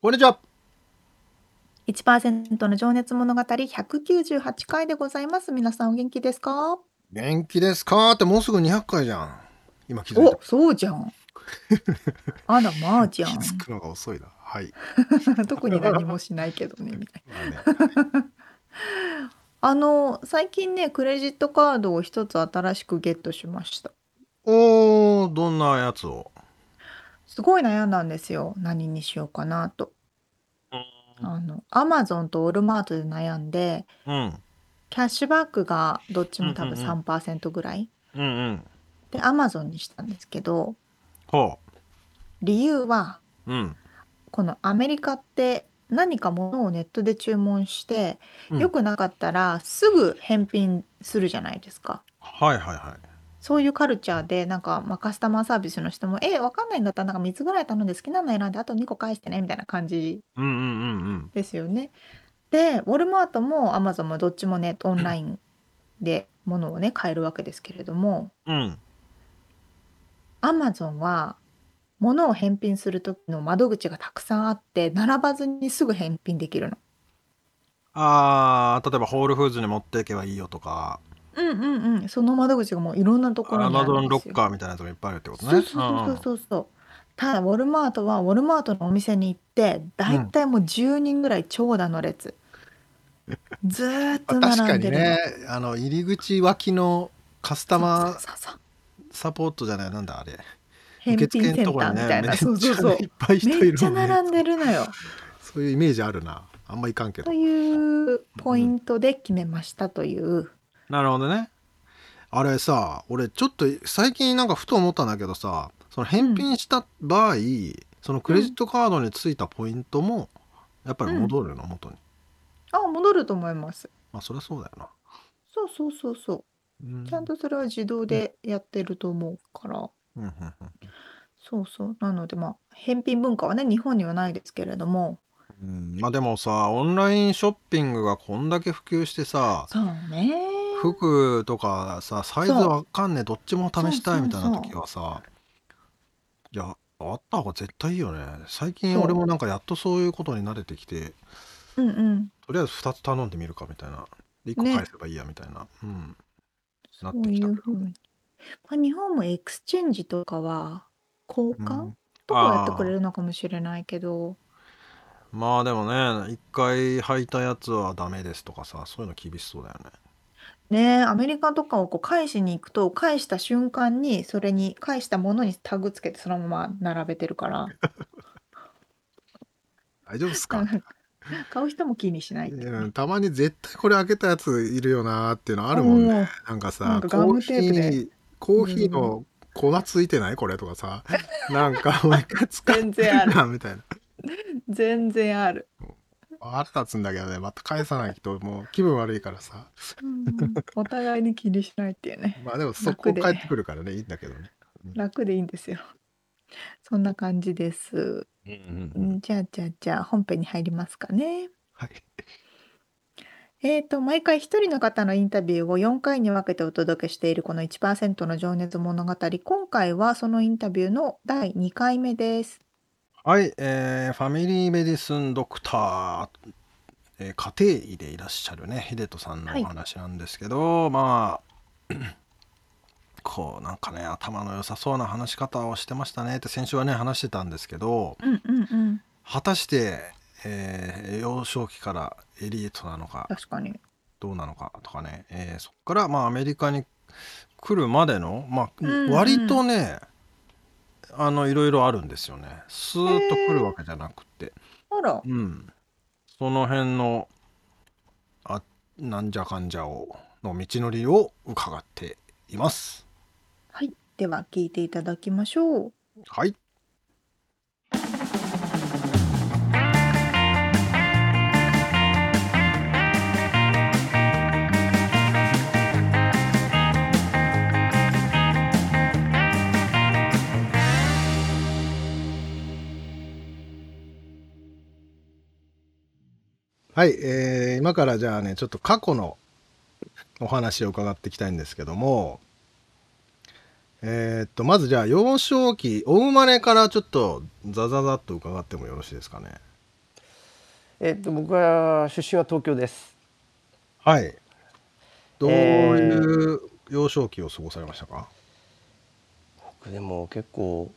こんにちは。1%の情熱物語198回でございます。皆さんお元気ですか？元気ですかってもうすぐ200回じゃん。今気づいた。お、そうじゃん。あら、まあじゃん。気づくのが遅いな。はい。特に何もしないけどね、みたいな。あの、最近ね、クレジットカードを一つ新しくゲットしました。おー、どんなやつを？すごい悩んだんですよ。何にしようかなと。あの、アマゾンとウォルマートで悩んで、うん。キャッシュバックがどっちも多分3%ぐらい。うんうん。で、アマゾンにしたんですけど、ほ理由は、う。ん。このアメリカって何か物をネットで注文して、うくなかったらすぐ返品するじゃないですか。はいはいはい。そういうカルチャーで、なんか、まあ、カスタマーサービスの人も、え、わかんないんだったら、なんか3つぐらい頼んで好きなの選んで、あと2個返してね、みたいな感じうんうんうんうん。ですよね。で、ウォルマートもアマゾンもどっちもね、オンラインで物をね、買えるわけですけれども、うん。アマゾンは、物を返品する時の窓口がたくさんあって、並ばずにすぐ返品できるの。ああ、例えばホールフーズに持っていけばいいよとか。うんうんうん。その窓口がもういろんなところアにあマゾンロッカーみたいなとこいっぱいあるってことそうね。そうそうそうそうただウォルマートはウォルマートのお店に行ってだいたいもう10人ぐらい長蛇の列ずーっと確か並んにでるの。ね、あの入り口脇のカスタマーサポートじゃない、なんだあれ。返品センターみたいな、そうそうそういっぱい人いめっちゃ並んでるのよそういうイメージあるな。あんまいかんけどと。いうポイントで決めましたというなるほどね。あれさ、俺ちょっと最近なんかふと思ったんだけどさ、その返品した場合、そのクレジットカードについたポイントもやっぱり戻るの、元に。あ戻ると思います。まあそりゃそうだよな。そうそうそうそう。うん。ちゃんとそれは自動でやってると思うから。うんうん。そうそう。なのでまあ返品文化はね日本にはないですけれども。うん。まあでもさ、オンラインショッピングがこんだけ普及してさ、そうね服とかさ、サイズわかんねえ、どっちも試したいみたいな時はさ、いや、あった方が絶対いいよね。最近俺もなんかやっとそういうことに慣れてきて、うんうん。とりあえず2つ頼んでみるかみたいな。1個返せばいいやみたいな。うん。なってきたけど。まあ、日本も exchange とかは交換とかやってくれるのかもしれないけど、まあでもね、一回履いたやつはダメですとかさ、そういうの厳しそうだよね。ね、アメリカとかをこう返しに行くと、返した瞬間にそれに返したものにタグつけてそのまま並べてるから。大丈夫っすか？買う人も気にしないってね。たまに絶対これ開けたやついるよなっていうのあるもんね。なんかさ、コーヒー、コーヒーの粉ついてないこれとかさ、なんかもう一回使って全然ある。なみたいな。全然ある。腹立つんだけどね、また返さないともう気分悪いからさ。お互いに気にしないっていうね。まあでもそこ帰ってくるからね、いいんだけどね。楽でいいんですよ。そんな感じです。うんうんうん、じゃあじゃあじゃあ本編に入りますかね。はい。えーと、毎回一人の方のインタビューを4回に分けてお届けしているこの1%の情熱物語。今回はそのインタビューの第2回目です。はい、えー、ファミリーメディスンドクター、えー、家庭医でいらっしゃるね、秀人さんのお話なんですけど、まあ、こうなんかね、頭の良さそうな話し方をしてましたねって先週はね、話してたんですけど、うんうんうん。果たして、えー幼少期からエリートなのか確かに。どうなのかとかね、えーそこからまあアメリカに来るまでの、まあ割とねあのいろいろあるんですよねスーッと来るわけじゃなくて、あら。うん、その辺のあなんじゃかんじゃをの道のりを伺っています。はい。では聞いていただきましょう。はいはい、えー今からじゃあねちょっと過去のお話を伺っていきたいんですけどもえーっとまずじゃあ幼少期お生まれからちょっとザザザっと伺ってもよろしいですかねえっと僕は出身は東京です。はいどういう幼少期を過ごされましたか、僕でも結構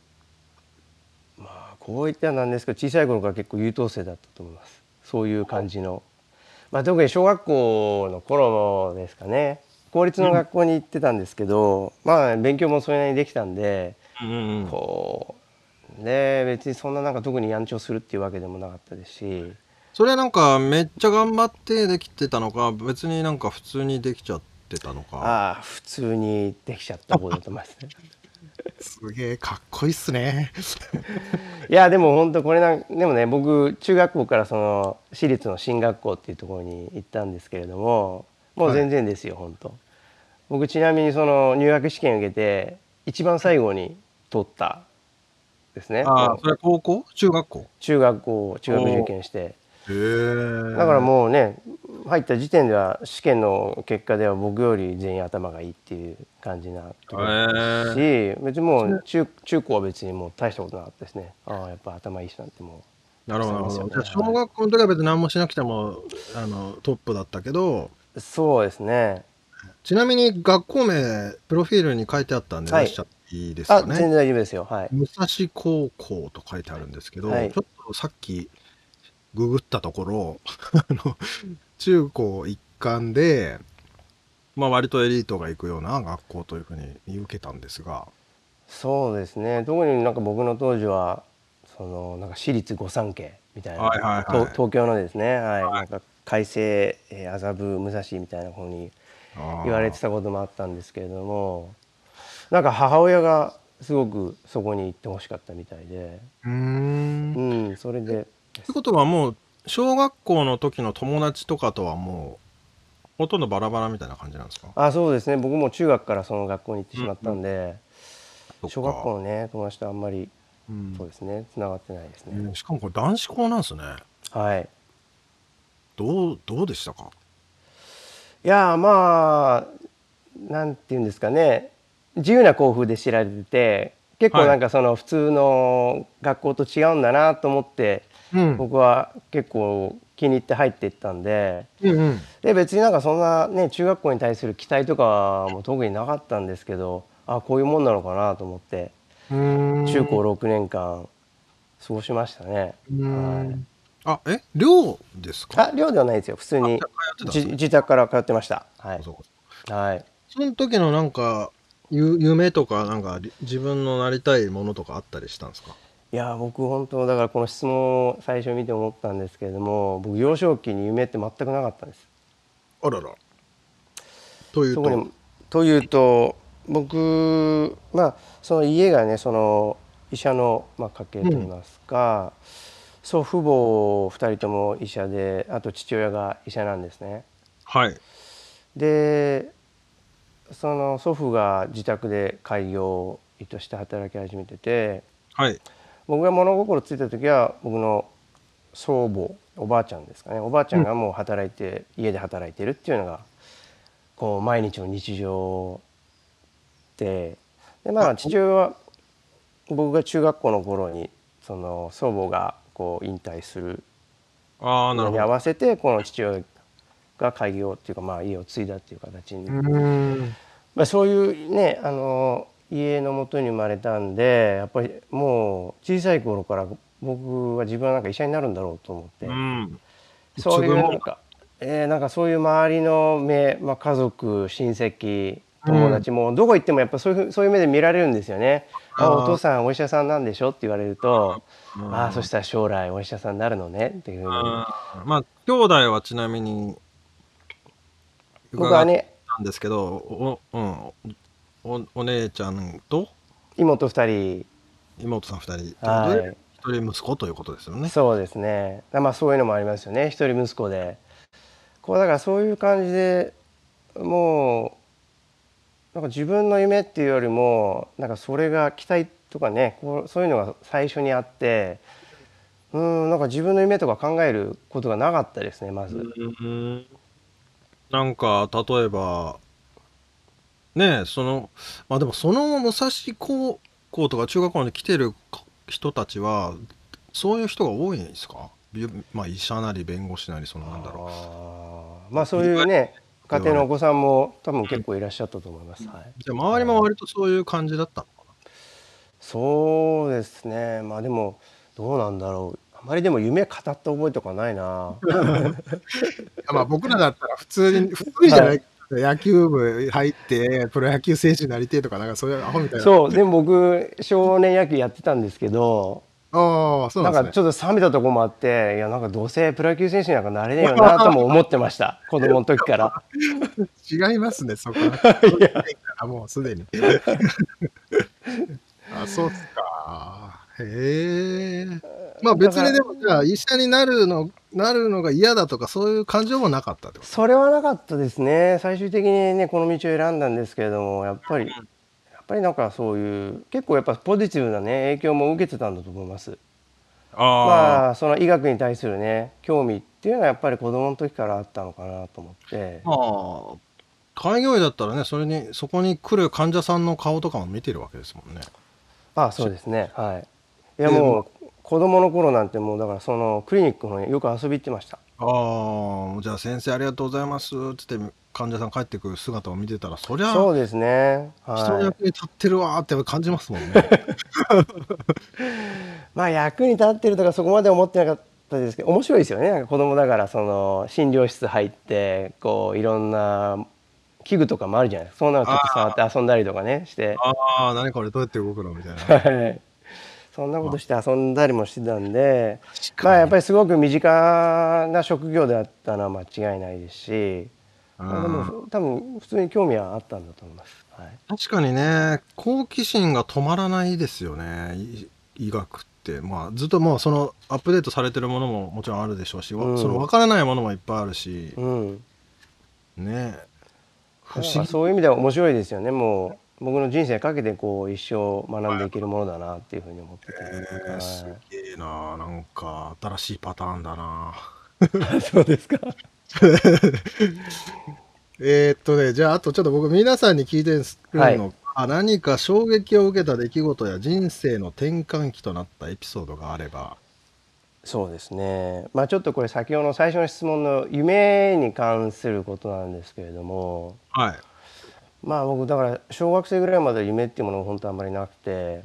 まあこう言ったらなんですけど小さい頃から結構優等生だったと思います。そういう感じの。まあ特に小学校の頃ですかね。公立の学校に行ってたんですけど、まあ勉強もそれなりにできたんで、うんうんこうね別にそんななんか特にやんちゃするっていうわけでもなかったですし。それなんかめっちゃ頑張ってできてたのか別になんか普通にできちゃってたのかああ普通にできちゃった方だと思いますね。すげえかっこいいっすね。いやでも本当これなんでもね僕中学校からその私立の進学校っていうところに行ったんですけれどももう全然ですよ、本当。僕ちなみにその入学試験受けて一番最後に取ったですね。ああそれ高校？中学校？中学校中学受験してだからもうね入った時点では試験の結果では僕より全員頭がいいっていう感じなところだったし、別にもう中中高は別にもう大したことなかったですね。ああやっぱ頭いい人なんてもなるほどなるほど。じゃあ小学校の時は別に何もしなくてもあのトップだったけど。うそうですね。ちなみに学校名プロフィールに書いてあったんではい。いいですかね、あ全然大丈夫ですよ。はい。武蔵高校と書いてあるんですけど、はい。ちょっとさっきググったところ あの中高一貫で、まあ、割とエリートが行くような学校というふうに見受けたんですが。そうですね。特になんか僕の当時はそのなんか私立御三家みたいな、はいはいはい東東京のですね、はい。はい。なんか改正えー麻布武蔵みたいな方に言われてたこともあったんですけれどもなんか母親がすごくそこに行ってほしかったみたいで、うん、それでってことはもう小学校の時の友達とかとはもうほとんどバラバラみたいな感じなんですか？あそうですね。僕も中学からその学校に行ってしまったんで、そっか。小学校のね友達とあんまりうん。そうですね繋がってないですね、うん。しかもこれ男子校なんですね。はい。どうどうでしたか？いやーまあなんていうんですかね。自由な校風で知られてて結構なんかその普通の学校と違うんだなと思って、うん。僕は結構気に入って入っていったんで。うんうん。で別になんかそんなね中学校に対する期待とかも特になかったんですけどあこういうもんなのかなと思って中高6年間過ごしましたね。あえ寮ですか？あ寮ではないですよ。普通に自宅から通ってました。はい。そはい。その時のなんかゆ夢とかなんかり自分のなりたいものとかあったりしたんですか？いや僕本当だからこの質問を最初見て思ったんですけれども僕幼少期に夢って全くなかったんです。あらら。というと？というと僕まあその家がねその医者の、まあ、家系といいますか、祖父母2人とも医者であと父親が医者なんですね。はい。でその祖父が自宅で開業医として働き始めててはい僕が物心ついた時は僕の祖母おばあちゃんですかね。おばあちゃんがもう働いて、家で働いてるっていうのがこう毎日の日常で。でまあ父親は僕が中学校の頃にその祖母がこう引退するのに合わせてこの父親が開業っていうかまあ家を継いだっていう形にまあ、そういうねあの家のもとに生まれたんでやっぱりもう小さい頃から僕は自分はなんか医者になるんだろうと思って、うん。そういうなんか、えーなんかそういう周りの目、まあ、家族親戚友達もどこ行ってもやっぱそういうそういう目で見られるんですよね。あお父さんお医者さんなんでしょって言われると、うん。ああそしたら将来お医者さんになるのねっていうふうに。まあ、兄弟はちなみに、僕はねなんですけど、お,、うん、おお姉ちゃんと？妹2人。妹さん2人。とい。うことはで、一人息子ということですよね。そうですね。まあそういうのもありますよね。一人息子で。こうだからそういう感じでもうなんか自分の夢っていうよりもなんかそれが期待とかね。こうそういうのが最初にあって。うんなんか自分の夢とか考えることがなかったですねまず。うん。なんか例えばねえそのまあでもその武蔵高校とか中学校に来てる人たちはそういう人が多いんですか？びまあ医者なり弁護士なりそのなんだろあーまあそういうね家庭のお子さんも多分結構いらっしゃったと思います。はい、うじゃあ周りも割とそういう感じだったのかそうですね。まあでもどうなんだろう。あまりでも夢語った覚えとかないな。な まあ僕らだったら普通に普通にじゃない、野球部入ってプロ野球選手になりてえとかなんかそういうアホみたいなそうでも僕少年野球やってたんですけどああそうななんんですねかちょっと冷めたとこもあっていやなんかどうせプロ野球選手なんかなれねえよなとも思ってました 子供の時から違いますね、そこは。もうすでに。あ、そうっすか。へえ。まあ別にでも、じゃあ医者になるの、なるのが嫌だとか、そういう感情もなかったってこそれはなかったですね。最終的にねこの道を選んだんですけれどもやっぱりやっぱりなんかそういう結構やっぱポジティブなね影響も受けてたんだと思います。と。あまあその医学に対するね興味っていうのはやっぱり子供の時からあったのかなと思って。まあ、開業医だったらね、それに、そこに来る患者さんの顔とかも見てるわけですもんね。あそうですね。はい。いやでもう子供の頃なんてもうだからそのクリニックの方によく遊び行ってました。ああ、じゃあ先生ありがとうございますってって患者さん帰ってくる姿を見てたら、そりゃ、そうですね。はい。人の役に立ってるわーって感じますもんね。まあ役に立ってるとかそこまで思ってなかったですけど面白いですよね。なんか子供だからその診療室入ってこういろんな器具とかもあるじゃないですか。そんなのちょっと触って遊んだりとかねして。ああ、何これどうやって動くのみたいな。はいそんなことして遊んだりもしてたんでまあやっぱりすごく身近な職業であったのは間違いないですし、まあでも多分普通に興味はあったんだと思います。はい。確かにね好奇心が止まらないですよねい医学って。まあずっともうそのアップデートされてるものももちろんあるでしょうし、わうん。その分からないものもいっぱいあるし、うん、ね不思議。らそういう意味では面白いですよねもう僕の人生かけてこう一生学んでいけるものだなっていうふうに思ってて、えーすはげえな。なんか新しいパターンだな。い そうですか。えーっとねじゃああとちょっと僕皆さんに聞いてるのが、はい。あ何か衝撃を受けた出来事や人生の転換期となったエピソードがあれば。そうですね。まあちょっとこれ先ほどの最初の質問の夢に関することなんですけれども。はいまあ僕だから小学生ぐらいまで夢っていうものが本当あんまりなくて。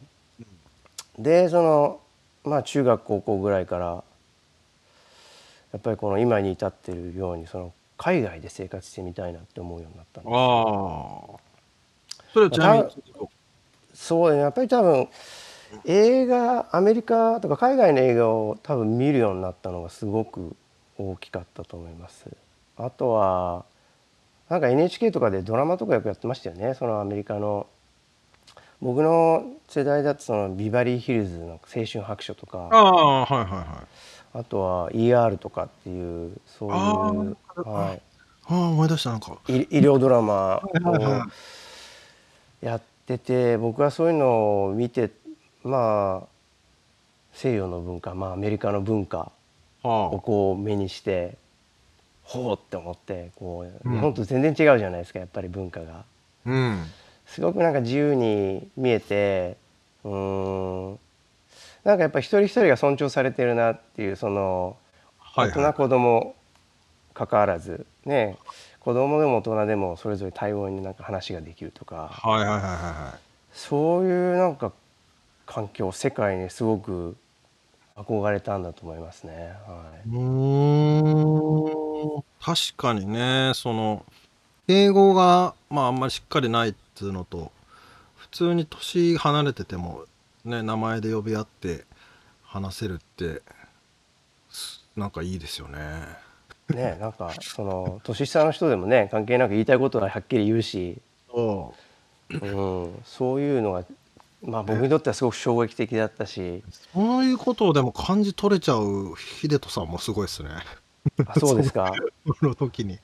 でそのまあ中学高校ぐらいからやっぱりこの今に至ってるようにその海外で生活してみたいなって思うようになったんですああ。それはちなみにそうね。やっぱり多分映画アメリカとか海外の映画を多分見るようになったのがすごく大きかったと思います。あとはなんか NHK とかでドラマとかよくやってましたよね。そのアメリカの。僕の世代だとそのビバリーヒルズの青春白書とか。ああはいはいはい。あとは ER とかっていうそういう、はい、ああ思い出したなんか。医医療ドラマをやってて僕はそういうのを見てまあ西洋の文化、まあ、アメリカの文化をはこう目にしてほうって思ってこううん。日本と全然違うじゃないですかやっぱり文化が。あうん。すごくなんか自由に見えてうーん。なんかやっぱり一人一人が尊重されてるなっていうその大人子供関わらずね子供でも大人でもそれぞれ対応になんか話ができるとか。はいはいはいはいはい。そういうなんか環境世界にすごく憧れたんだと思いますね。はうーん確かにねその英語がまああんまりしっかりないっていうのと普通に年離れててもね名前で呼び合って話せるってすなんかいいですよね。い。ね、なんかその年下の人でもね、関係なく言いたいことははっきり言うし、そうん、そういうのがまあ僕にとってはすごく衝撃的だったし、そういうことをでも感じ取れちゃう秀人さんもすごいですね。あ、そうですか。そ の時に。い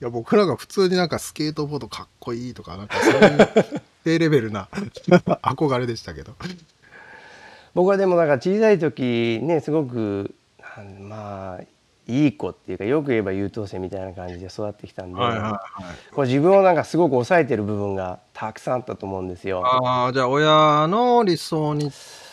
や僕らが普通になんかスケートボードかっこいいとかなんかそういう低レベルな 憧れでしたけど。僕はでもなんか小さい時ねすごくまあいい子っていうかよく言えば優等生みたいな感じで育ってきたんで、はいはいはい。こう自分をなんかすごく抑えてる部分がたくさんあったと思うんですよ。ああじゃあ親の理想に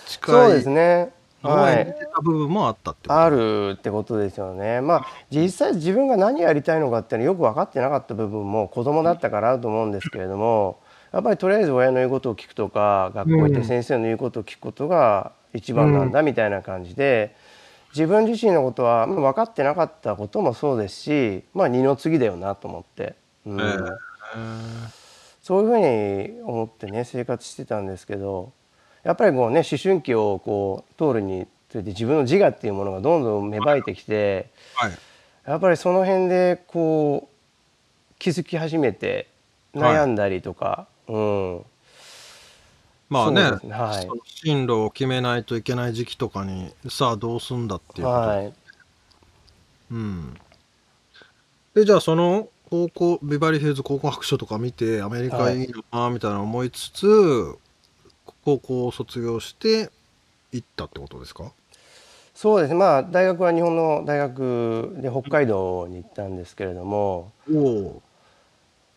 近いそうですね。はい部分もあったって。あるってことですよね。まあ実際自分が何やりたいのかっていうのよく分かってなかった部分も子供だったからあると思うんですけれども、やっぱりとりあえず親の言うことを聞くとか学校行って先生の言うことを聞くことが一番なんだみたいな感じで、自分自身のことはまあ分かってなかったこともそうですし、まあ二の次だよなと思って。うんえーそういうふうに思ってね生活してたんですけどやっぱりこうね思春期をこう通るにつれて自分の自我っていうものがどんどん芽生えてきてはい。やっぱりその辺でこう気づき始めて悩んだりとか、うん。まあねねはい。進路を決めないといけない時期とかにさあどうすんだっていうこと、はい。うん。でじゃあその高校ビバリーヒルズ高校白書とか見てアメリカいいなみたいな思いつつ、高校を卒業して行ったってことですか？そうですね。まあ大学は日本の大学で北海道に行ったんですけれども。おお。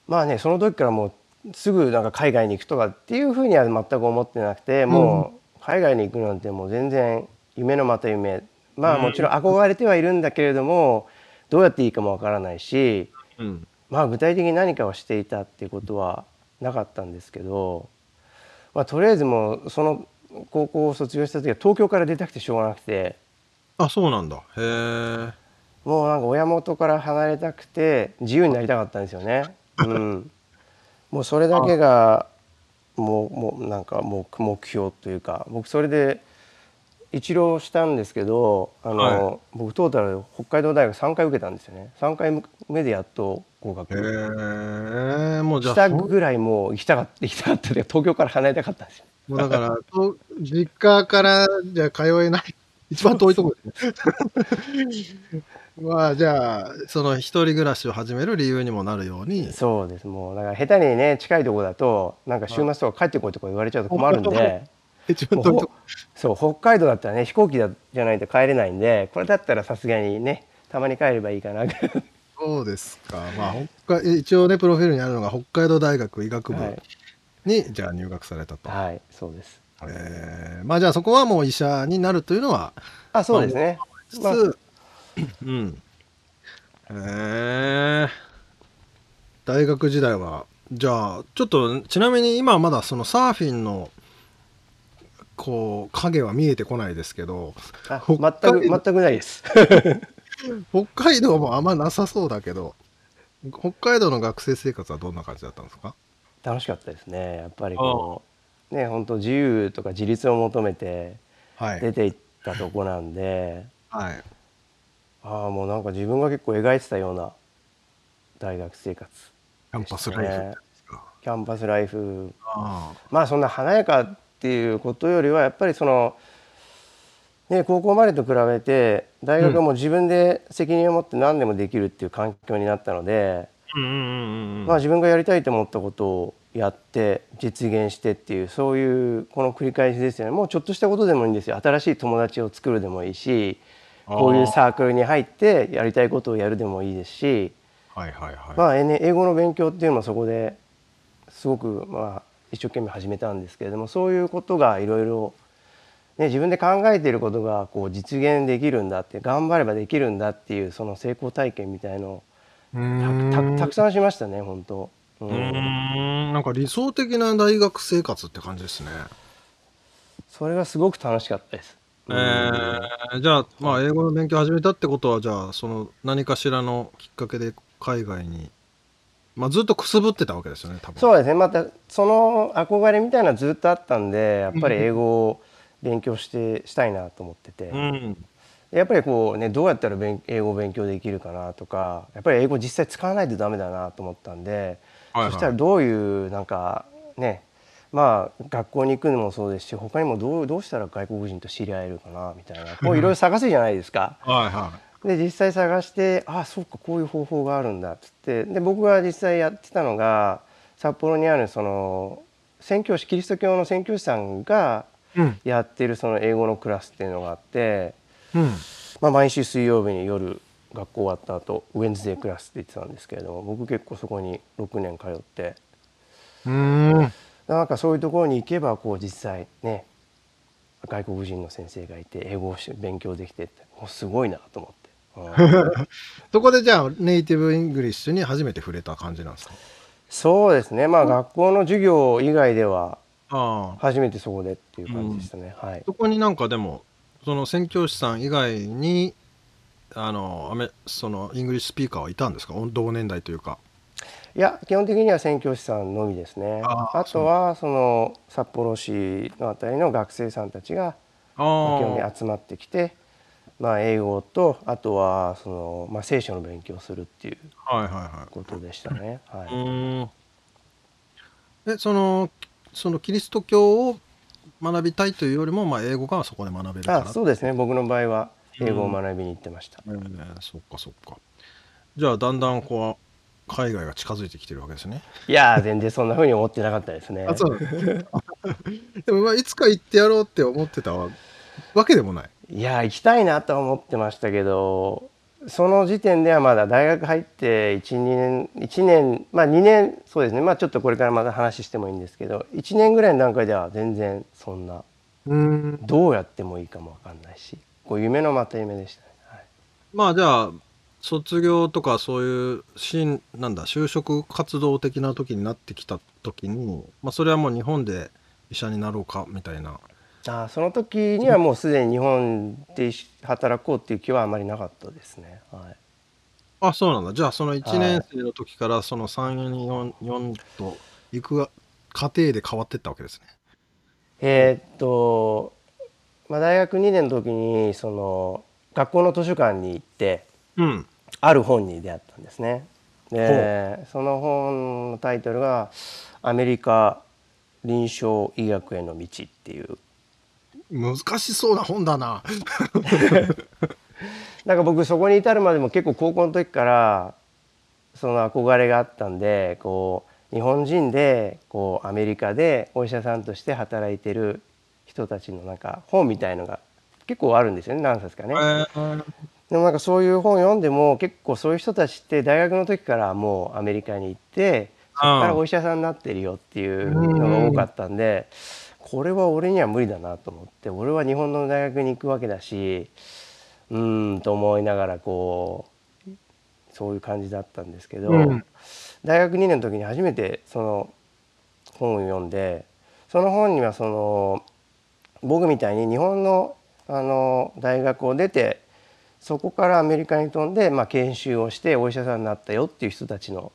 まあねその時からもうすぐなんか海外に行くとかっていうふうには全く思ってなくてもう海外に行くなんてもう全然夢のまた夢。まあもちろん憧れてはいるんだけれどもどうやっていいかもわからないしうん。まあ具体的に何かをしていたっていうことはなかったんですけど、まあ、とりあえずもうその高校を卒業した時は東京から出たくてしょうがなくて。あそうなんだ。へえもうなんか親元から離れたくて自由になりたかったんですよね。うん、もうそれだけがもうもうなんかもう目標というか僕それで一浪したんですけどあの、は僕トータル北海道大学3回受けたんですよね。3回目でやっと合へ格えもうじゃしたぐらいもう行きたかった行きたかったで東京から離れたかったんですよ。もうだからと実家からじゃあ通えない一番遠いとこですね。まあじゃあその一人暮らしを始める理由にもなるように。そうです。もうだから下手にね近いとこだとなんか週末とか帰ってこいとか言われちゃうと困るんで。そう北海道だったらね飛行機だじゃないと帰れないんでこれだったらさすがにねたまに帰ればいいかな。そうですか。まあ北海一応ねプロフィールにあるのが北海道大学医学部はい、にじゃあ入学されたと、はい、そうです。えーまあじゃあそこはもう医者になるというのはあそうですね。まあ。うん。えー、大学時代はじゃあちょっとちなみに今はまだそのサーフィンのこう影は見えてこないですけど全く全くないです。北海道もあんまなさそうだけど北海道の学生生活はどんな感じだったんですか？楽しかったですね。やっぱりこうね本当自由とか自立を求めてはい。出ていったとこなんで、はい。ああもうなんか自分が結構描いてたような大学生活キャンパスライフキャンパスライフ。あ。まあそんな華やかっていうことよりはやっぱりその、ね、高校までと比べて大学はもう自分で責任を持って何でもできるっていう環境になったので、まあ、自分がやりたいと思ったことをやって実現してっていうそういうこの繰り返しですよね。もうちょっとしたことでもいいんですよ。新しい友達を作るでもいいしこういうサークルに入ってやりたいことをやるでもいいですし、はいはいはい、まあ、英語の勉強っていうのもそこですごくまあ一生懸命始めたんですけれどもそういうことがいろいろね自分で考えていることがこう実現できるんだって頑張ればできるんだっていうその成功体験みたいのをたくさんしましたね本当。ううーんなんか理想的な大学生活って感じですね。それがすごく楽しかったです。えー、じゃあ、まあ、英語の勉強始めたってことは、じゃあ、その何かしらのきっかけで海外に、まあ、ずっとくすぶってたわけですよね、多分。そうですね。またその憧れみたいなのずっとあったんでやっぱり英語を勉強してしたいなと思ってて、うん。やっぱりこうねどうやったら勉英語を勉強できるかなとかやっぱり英語実際使わないとダメだなと思ったんで、はいはい。そしたらどういうなんかねまあ学校に行くのもそうですし他にもどうどうしたら外国人と知り合えるかなみたいな。こういろいろ探すじゃないですか。はいはで実際探してあそうかこういう方法があるんだっつってで僕が実際やってたのが札幌にあるその宣教師キリスト教の宣教師さんが。やってるその英語のクラスっていうのがあって。うん。まあ、毎週水曜日に夜学校終わった後ウェンズデークラスって言ってたんですけれども僕結構そこに6年通ってうーん。なんかそういうところに行けばこう実際ね外国人の先生がいて英語をし勉強できてってもうすごいなと思って、うん そこでじゃあ、 native English に初めて触れた感じなんですか？そうですね。まあ学校の授業以外では。初めてそこでっていう感じでしたね、はい。そこになんかでも、その宣教師さん以外に、あの、アメその、 English speaker はいたんですか？同年代というか。いや基本的には宣教師さんのみですね。あとはその札幌市のあたりの学生さんたちが基本に集まってきて、まあ、英語とあとはその、まあ、聖書の勉強をするっていうはいはいはい。ことでしたね。はうい、ーん。え、その、そのキリスト教を学びたいというよりも、まあ、英語がそこで学べるから。あそうですね僕の場合は英語を学びに行ってました。えーそっかそっか。じゃあ、だんだんこう、海外が近づいてきてるわけですね。いやー全然そんな風に思ってなかったですね でも、まあ、いつか行ってやろうって思ってたわけでもない。いやー行きたいなとは思ってましたけどその時点ではまだ大学入って12年1年まあ2年そうですねまあちょっとこれからまた話してもいいんですけど1年ぐらいの段階では全然そんなうん。どうやってもいいかも分かんないしこう夢のまた夢でしたね。はいまあ、じゃあ、卒業とかそういう新なんだ就職活動的な時になってきた時に、まあ、それはもう日本で医者になろうかみたいなあーその時にはもうすでに日本で働こうっていう気はあまりなかったですね。はい、あそうなんだ。じゃあその1年生の時からその344と行く過程で変わってったわけですね。えーっと、まあ、大学2年の時にその学校の図書館に行ってうん。ある本に出会ったんですね。でその本のタイトルが「アメリカ臨床医学への道」っていう難しそうな本だな。なんか僕そこに至るまでも結構高校の時からその憧れがあったんでこう日本人でこうアメリカでお医者さんとして働いてる人たちのなんか本みたいのが結構あるんですよね何冊かね。でもなんかそういう本読んでも結構そういう人たちって大学の時からもうアメリカに行ってそこからお医者さんになってるよっていうのが多かったんでこれは俺には無理だなと思って俺は日本の大学に行くわけだしうーんと思いながらこうそういう感じだったんですけど、うん。大学2年の時に初めてその本を読んでその本にはその僕みたいに日本のあの大学を出てそこからアメリカに飛んで、まあ、研修をしてお医者さんになったよっていう人たちの、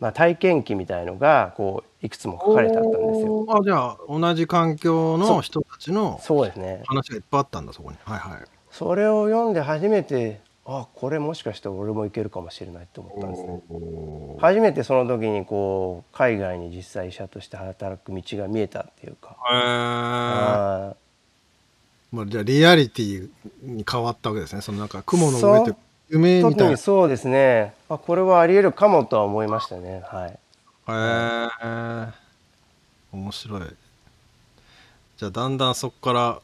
まあ、体験記みたいのがこういくつも書かれてあったんですよ。あじゃあ同じ環境の人たちのそうですね。話がいっぱいあったんだそこに。はいはい。それを読んで初めてあこれもしかして俺もいけるかもしれないと思ったんですね。初めてその時にこう海外に実際医者として働く道が見えたっていうか、あまあ、じゃあリアリティに変わったわけですね。そのなんか雲の上って夢ーみたいな。特にそうですね。あこれはありえるかもとは思いましたね。はいへえ面白い。じゃあだんだんそこから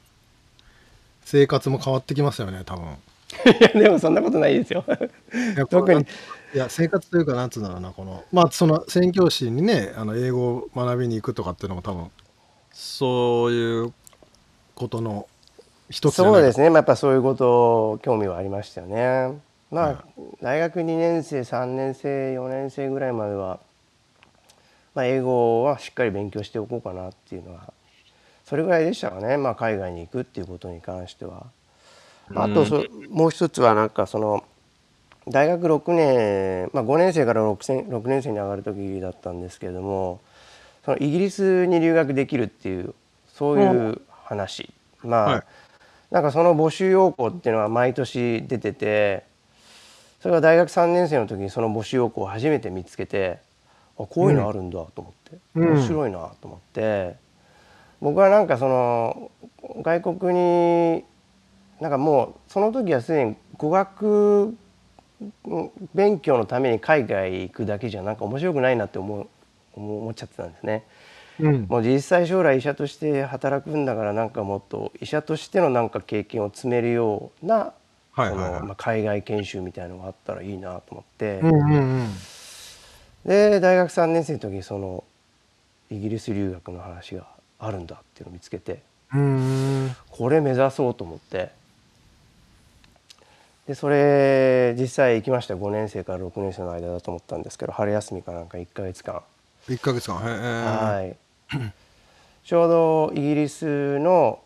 生活も変わってきますよね多分。いやでもそんなことないですよ。特に。いや生活というかなんつうんだろうなこのまあその宣教師にねあの英語を学びに行くとかっていうのも多分そういうことの一つそうですね、まあ、やっぱそういうこと興味はありましたよね。まあ大学2年生3年生4年生ぐらいまでは、まあ、英語はしっかり勉強しておこうかなっていうのはそれぐらいでしたかね、まあ、海外に行くっていうことに関しては。あとそ、もう一つはなんかその大学6年、まあ、5年生から 6, 6年生に上がる時だったんですけれどもそのイギリスに留学できるっていうそういう話、まあ、はい、なんかその募集要項っていうのは毎年出ててそれが大学3年生の時にその募集要項を初めて見つけてあこういうのあるんだと思って、うん、面白いなと思って、僕はなんかその外国になんかもうその時はすでに語学勉強のために海外行くだけじゃなんか面白くないなって思う思っちゃってたんですね。うん、もう実際将来医者として働くんだからなんかもっと医者としてのなんか経験を積めるような、はいはいはい、まあ、海外研修みたいのがあったらいいなと思って、うんうんうん、で大学3年生の時にそのイギリス留学の話があるんだっていうのを見つけてこれ目指そうと思って。でそれ実際行きました。5年生から6年生の間だと思ったんですけど春休みかなんか1か月間。1か月間。はい。ちょうどイギリスの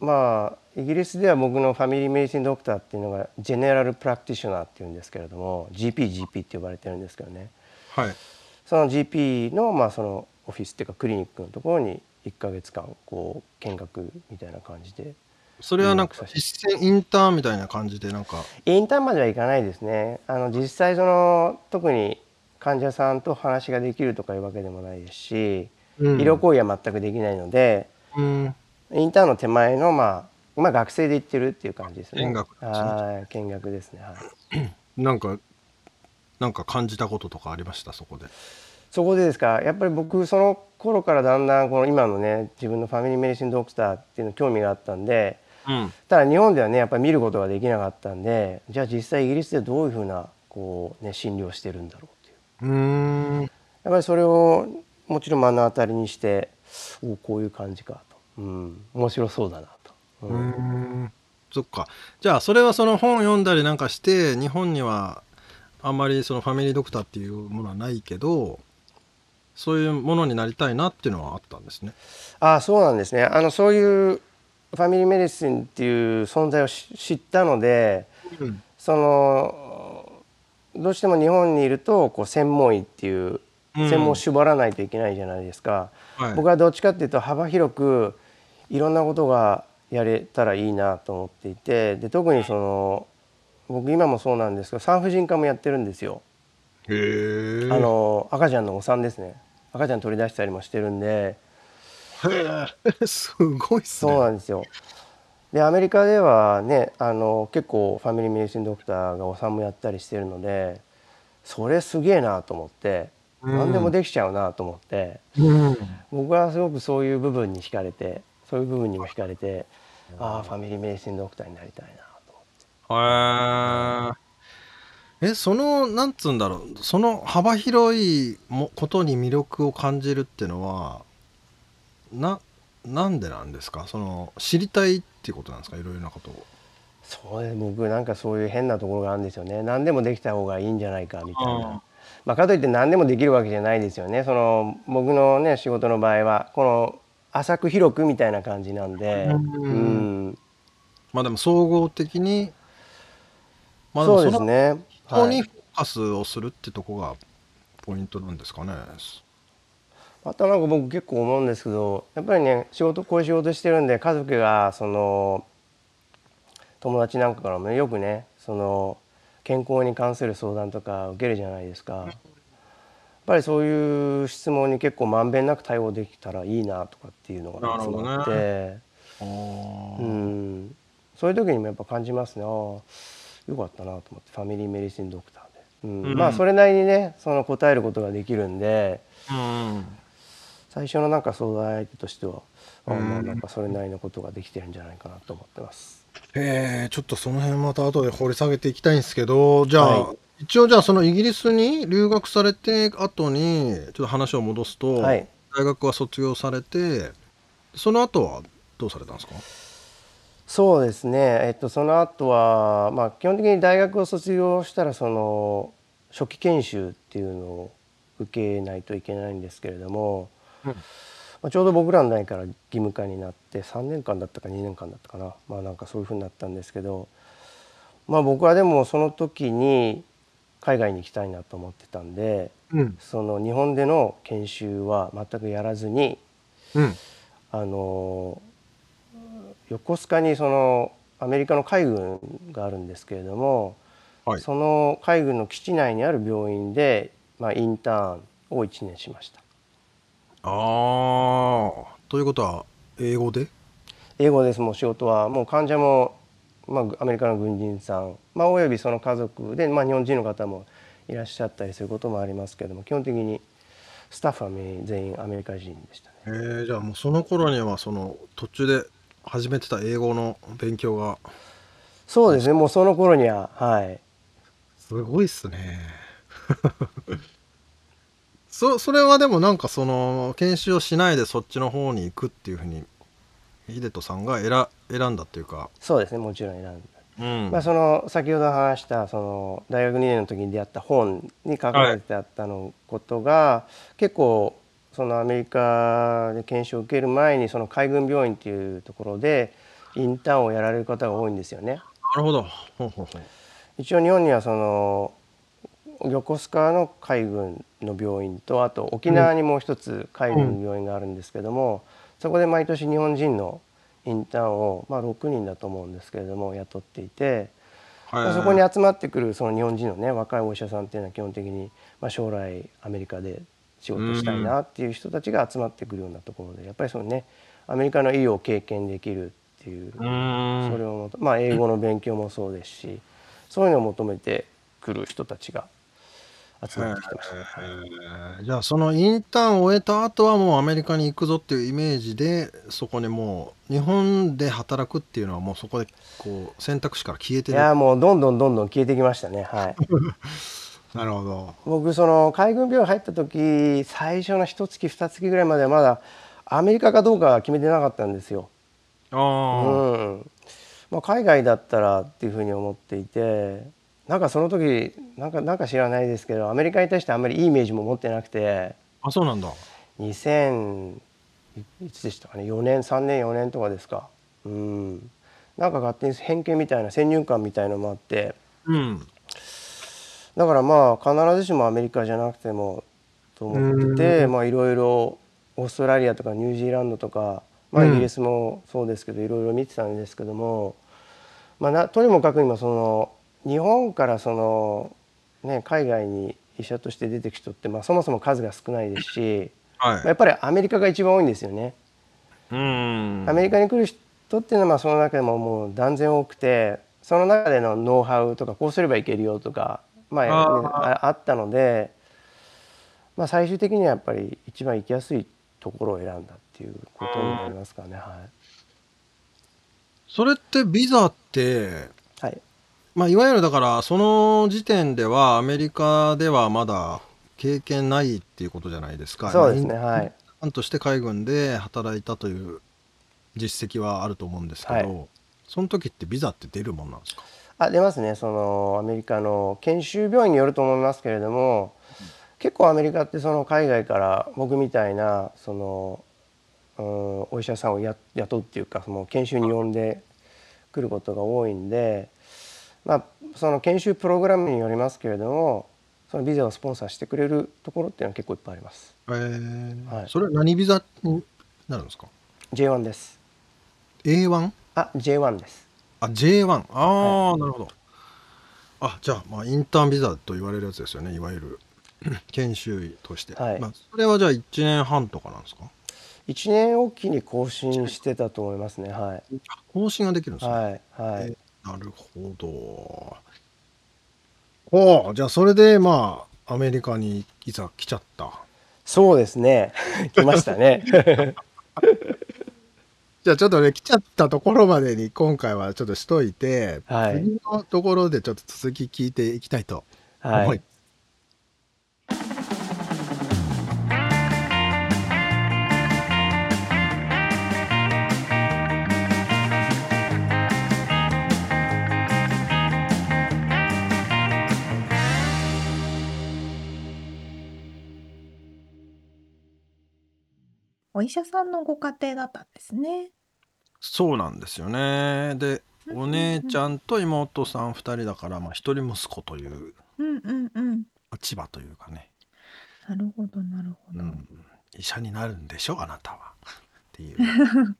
まあイギリスでは僕のファミリーメディシンドクターっていうのがジェネラルプラクティショナーっていうんですけれども GPGP GP って呼ばれてるんですけどね、はい、その GP のまあそのオフィスっていうかクリニックのところに1か月間こう見学みたいな感じで。それはなんか実践インターンみたいな感じでなんか。インターンまではいかないですね。あの実際その特に患者さんと話ができるとかいうわけでもないですし、うん、医療行為は全くできないので、うん、インターンの手前のまあまあ学生で行ってるっていう感じですね。見学ですね。はい見学ですね。はい。なんかなんか感じたこととかありました？そこで。そこでですか？やっぱり僕その頃からだんだんこの今のね自分のファミリーメディシンドクターっていうの興味があったんで、うん、ただ日本ではねやっぱり見ることができなかったんでじゃあ実際イギリスでどういうふうなこう、ね、診療してるんだろうっていう。うん。やっぱりそれをもちろん目の当たりにしておこういう感じかと、うん、面白そうだなと。うん、うん。そっか。じゃあそれはその本読んだりなんかして日本にはあんまりそのファミリードクターっていうものはないけどそういうものになりたいなっていうのはあったんですね。あそうなんですね。あのそういうファミリーメディシンっていう存在を知ったので、うん、そのどうしても日本にいるとこう専門医っていう専門を絞らないといけないじゃないですか、うんはい、僕はどっちかっていうと幅広くいろんなことがやれたらいいなと思っていてで特にその僕今もそうなんですけど産婦人科もやってるんですよ。へあの赤ちゃんのお産ですね。赤ちゃん取り出したりもしてるんで。すごいっすね。そうなんですよ。でアメリカではねあの結構ファミリーメディシンドクターがお産もやったりしてるのでそれすげえなと思って、うん、何でもできちゃうなと思って、うん、僕はすごくそういう部分に惹かれてそういう部分にも惹かれて、ああファミリーメディシンドクターになりたいな。へええそのなんつうんだろう。その幅広いもことに魅力を感じるっていうのはななんでなんですか？その知りたいっていうことなんですか？いろいろなことを。そうね僕なんかそういう変なところがあるんですよね。何でもできた方がいいんじゃないかみたいな。まあ、かといって何でもできるわけじゃないですよね。その僕のね仕事の場合はこの浅く広くみたいな感じなんで、うん、うん、まあでも総合的に、まあ、そうですね。こにフォーカスをするってとこがポイントなんですかね。またなんか僕結構思うんですけどやっぱりね仕事こういう仕事してるんで家族がその友達なんかからもよくねその健康に関する相談とか受けるじゃないですか。やっぱりそういう質問に結構まんべんなく対応できたらいいなとかっていうのがいつもあって、ね、うん、そういう時にもやっぱ感じますね。よかったなと思ってファミリーメディシンドクターで、うん、うん、まあそれなりにねその答えることができるんで、うん、最初のなんか相談相手としては、うん、あまあなんかそれなりのことができてるんじゃないかなと思ってます。えー、ちょっとその辺また後で掘り下げていきたいんですけどじゃあ、はい、一応じゃあそのイギリスに留学されて後にちょっと話を戻すと、はい、大学は卒業されてその後はどうされたんですか？そうですね、えっと、その後はまあ基本的に大学を卒業したらその初期研修っていうのを受けないといけないんですけれども、うん、まあ、ちょうど僕らの代から義務化になって3年間だったか2年間だったかな。まあなんかそういうふうになったんですけどまあ僕はでもその時に海外に行きたいなと思ってたんで、うん。その日本での研修は全くやらずにうん。あの横須賀にそのアメリカの海軍があるんですけれども、はい。その海軍の基地内にある病院で、まあ、インターンを1年しました。ああということは英語で？英語です。もう仕事はもう患者も、まあ、アメリカの軍人さん、まあ、およびその家族で、まあ、日本人の方もいらっしゃったりすることもありますけれども基本的にスタッフは全員アメリカ人でしたね。えー、じゃあもうその頃にはその途中で始めてた英語の勉強が。そうですね。もうその頃にははい。すごいっすね。そそれはでもなんかその研修をしないでそっちの方に行くっていうふうに秀人さんが選選んだっていうか、そうですね。もちろん選んだ。うん。まあ、その先ほど話したその大学2年の時に出会った本に書かれてあったのことが結構そのアメリカで研修を受ける前にその海軍病院っていうところでインターンをやられる方が多いんですよね。なるほど。ほうほうほう。一応日本にはその横須賀の海軍の病院とあと沖縄にもう一つ海軍の病院があるんですけども、そこで毎年日本人のインターンを、まあ、6人だと思うんですけれども雇っていて、まあそこに集まってくるその日本人のね若いお医者さんっていうのは基本的に、まあ、将来アメリカで仕事したいなっていう人たちが集まってくるようなところでやっぱりそのねアメリカの医療を経験できるっていうそれをまあ英語の勉強もそうですしそういうのを求めてくる人たちが集まってきてましたじゃあそのインターンを終えた後はもうアメリカに行くぞっていうイメージでそこにもう日本で働くっていうのはもうそこでこう選択肢から消えてるいやもうどんどんどんどん消えてきましたね。はい。なるほど。僕その海軍病院入った時最初の一月二月ぐらいまではまだアメリカかどうかは決めてなかったんですよ。ああ、うん。まあ、海外だったらっていうふうに思っていてなんかその時なんかなんか知らないですけどアメリカに対してあんまりいいイメージも持ってなくて。あそうなんだ。2000いいつでしたかね？4年3年4年とかですか。うん。なんか勝手に偏見みたいな先入観みたいのもあって。うんだからまあ必ずしもアメリカじゃなくてもと思っててまあいろいろオーストラリアとかニュージーランドとかまあうんイギリスもそうですけどいろいろ見てたんですけどもまあなとにもかくにもその日本からそのね海外に医者として出てく人ってまあそもそも数が少ないですしはい、まあやっぱりアメリカが一番多いんですよね。うん。アメリカに来る人っていうのはまあその中でももう断然多くてその中でのノウハウとかこうすればいけるよとか、まあねあったので、まあ、最終的にはやっぱり一番行きやすいところを選んだっていうことになりますかね。はそれってビザってい、はい、まあいわゆるだからその時点ではアメリカではまだ経験ないっていうことじゃないですか。そうですねまあはいインとして海軍で働いたという実績はあると思うんですけど、はい。その時ってビザって出るもんなんですか？あ出ますねそのアメリカの研修病院によると思いますけれども、結構アメリカってその海外から僕みたいなその、うん、お医者さんをや雇うっていうかその研修に呼んでくることが多いんで、まあ、その研修プログラムによりますけれどもそのビザをスポンサーしてくれるところっていうのは結構いっぱいあります。えーはいそれは何ビザになるんですか？J1 です。A1? あ J1 です。あ J1 ああ、なるほどあじゃあまあインターンビザと言われるやつですよねいわゆる 研修医として、はいまあ、それはじゃあ1年半とかなんですか？1年おきに更新してたと思いますね。はい。更新ができるんですね、はい。はい。えなるほど。おうじゃあそれでまあアメリカにいざ来ちゃった。そうですね。来ましたね。じゃあちょっとね来ちゃったところまでに今回はちょっとしといて、はい。次のところでちょっと続き聞いていきたいと思いおお医者さんのご家庭だったんですね。そうなんですよね。で、お姉ちん。ゃんと妹さん2人だから、まあ、一人息子といううんうんうん。立場というかね、なるほどなるほど。うん、医者になるんでしょあなたはっていう。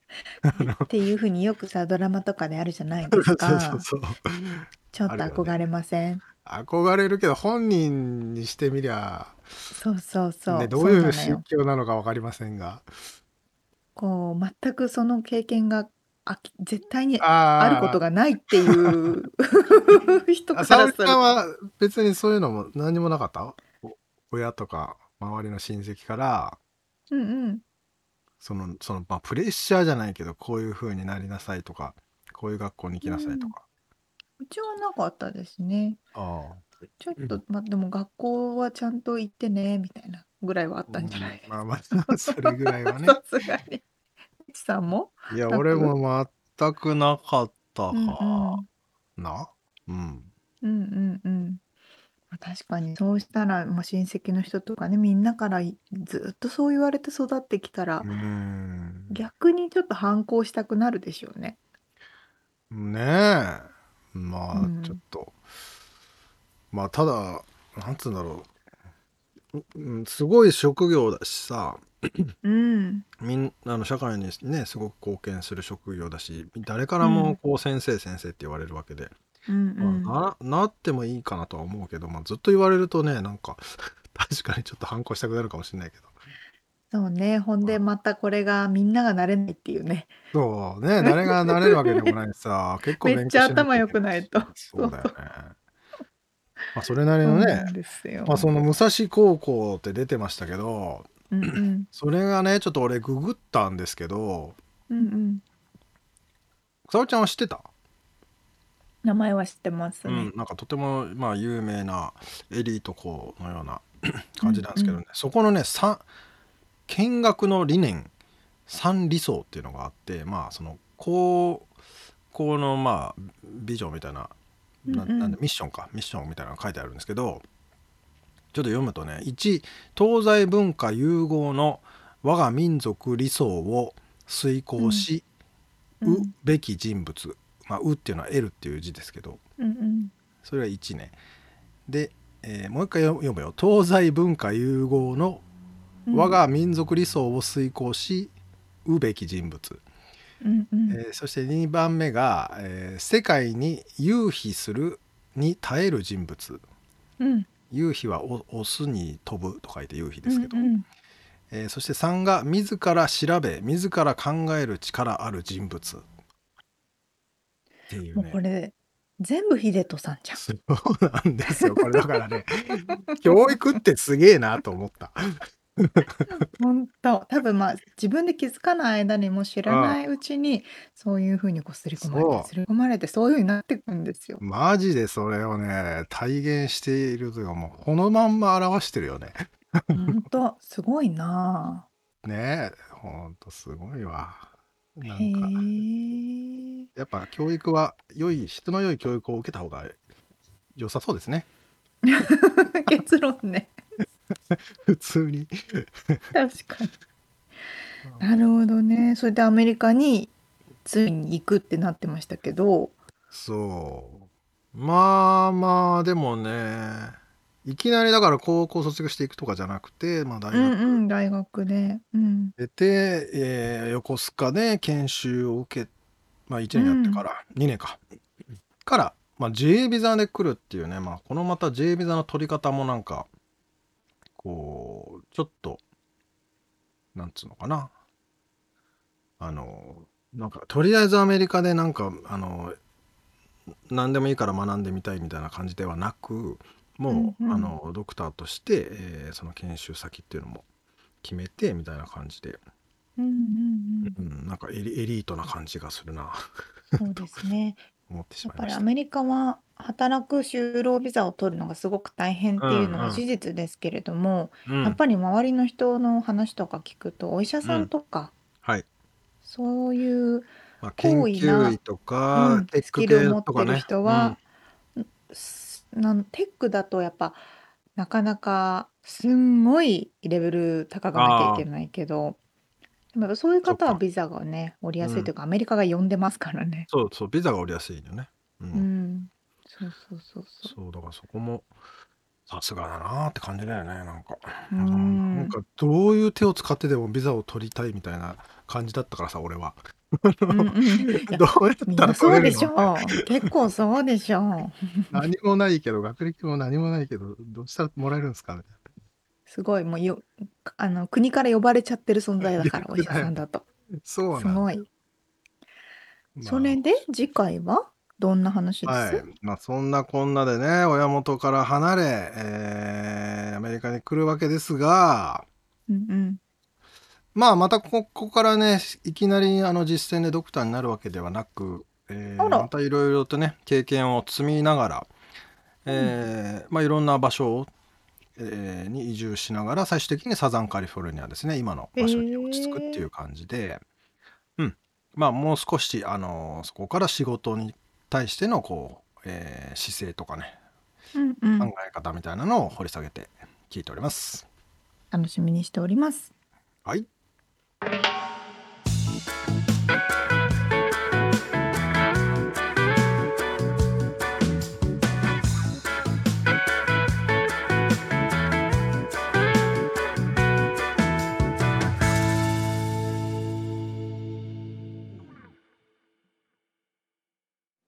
っていうふうによくさ、ドラマとかであるじゃないです そうそうか。そう。ちょっとあるよね。憧れません？憧れるけど本人にしてみりゃそうそうそね、う、どういう心。境なのか分かりませんが。こう、全くその経験が、あき絶対にあることあがないっていう人あ、あ、からすると。ちゃんは別にそういうのも何にもなかった？お親とか周りの親戚からうんうん。そのその、ま、プレッシャーじゃないけど、こういう風になりなさいとか、こういう学校に行きなさいとうん。か。うちはなかったですね。ああ。ちょっうん。と、ま、でも学校はちゃんと行ってねみたいなぐらいはあっうたんじゃないん、ですか。まあまあ、それぐらいはね。さすがに。ちさんも？いや、なく？俺も全くなかったうんうかん。な？うん。うんうんうん。ま、確かにそうしたら、ま、親戚の人とかね、みんなから、いずっとそう言われて育ってきたらうーん。逆にちょっと反抗したくなるでしょうね。ねえ。うまあ、ちょっん。とまあ、ただ、なんつうんだろう。ううん、すごい職業だしさ。うん。みんあの、社会にね、すごく貢献する職業だし、誰かうん。らもこう先生先生って言われるわけで、うんうまん。あ、ななってもいいかなとは思うけど、ま、ずっと言われるとね、なんか 確かにちょっと反抗したくなるかもしんないけど。そうね、ほんでまたこれがみんながなれないっていうね。そうね、誰がなれるわけでもないしさ、結構めっ勉強しなきちゃ頭良。くないと。そうそうだよね。そう。ま、それなりのね、そうなんですま、そよ。の武蔵高校って出てましたけど、うんうん。それがね、ちょっと俺ググったんですけどうんうん。沙織ちゃんは知ってた？名前は知ってますね。うん、なんかとても、まあ、有名なエリート校のような。感じなんすけどね、そこのね、さ見学の理念、3理想っていうのがあって、まあ、その高校の、まあ、ビジョンみたいな、うんななんだ、うん。ミッションか、ミッションみたいなのが書いてあるんですけど、ちょっと読むとね、1、東西文化融合の我が民族理想を遂うん。行しううん。べき人物。ま、うっていうのは得るっていう字ですけど。それが1ね。で、ええ、もう一回よ読むよ。東西文化融合の我うん。が民族理想を遂行しうべき人物。うんうん。ええ、そして2番目が、ええ、世界に夕日するに耐える人物。うん。夕日はおオスに飛ぶと書いて夕日でうすけど。んうん。ええ、そして3が自ら調べ、自ら考える力ある人物。っていうもうこね。れ、全部秀人さんじゃん。そうなんですよ。これだからね、教育ってすげえなと思った。ほんと、多分、ま、自分で気づかない間にも知うん。らないうちに、そういう風にこう刷り込まれてそり込まれて、そういう風になってくんですよ。マジでそれをね、体現しているというか、もうこのまんま表してるよね。ほんと、すごいな。ね、ほんとすごいわ。なへんかえ。やっぱ教育は良い質の良い教育を受けた方が良さそうですね。結論ね。普通に。確かに。うん。なるほどね。それでアメリカについに行くってなってましたけどそう。まあまあ、でもね、いきなりだから高校卒業していくとかじゃなくて、ま、大学うんうん、大学で。うん。出て、ええ、横須賀で研修を受けま、1う年やってかん。ら2年か。から、ま、J ビザで来るっていうね、ま、このまた J ビザの取り方もなんかこう、ちょっとなんつうのかな。あの、なんかとりあえずアメリカでなんかあの、なんでもいいから学んでみたいみたいな感じではなく、うんもうあうん。のドクターとして、ええ、その研修先っていうのも決めてみたいな感じで。うんうんうん。うん、なんかエリエリートな感じがするな。そうですね。思ってしやっまいました。ぱりアメリカは働く就労ビザを取るのがすごく大変っうんていうのはうん。事実ですけれども、うん。やっぱり周りの人の話とか聞くと、お医者さんうん。とかはい。そういうま、研高位な究医とうか、ん、スキルを持ってるとかね。うん。人は、ん、すなんテックだとやっぱなかなかすんごいレベル高がなきゃいああ。けないけど、でもそういうそっか。方はビザがね、降りうやすいといん。うか、アメリカが呼んでますからね。そうそう、ビザが降りやすいよね。う。うんん。そうそうそうそう。そう、だからそこもさすがだなって感じだよね、なんか。ううん、なんん。かどういう手を使ってでもビザを取りたいみたいな感じだったからさ、俺は。うんうん。いや、どうやったらみんなそう取れるの？でしょう。結構そうでしょう。何もないけど、学歴も何もないけど、どうしたらもらえるんですか？みたいすごい、もうよ、あの、国から呼ばれちゃってる存在だな。から、お医者。さんだと。そうなんだ。すごい。そまあ、れで次回はどんな話ではすい。まあ、そんなこんなでね、親元から離れ、えーアメリカに来るわけですが、うんうん。まあ、またここからね、いきなりあの実践でドクターになるわけではなく、えーあら。またいろいろとね、経験を積みながら、うん。えーまあ、いろんな場所を、えーに移住しながら、最終的にサザンカリフォルニアですね、今のへ場所に落ち着くっていえ。う感じで、うん。まあ、もう少し、あのそこから仕事に対しての、こう、えー姿勢とかね、うんう考ん。え方みたいなのを掘り下げて聞いております。楽しみにしております。はい。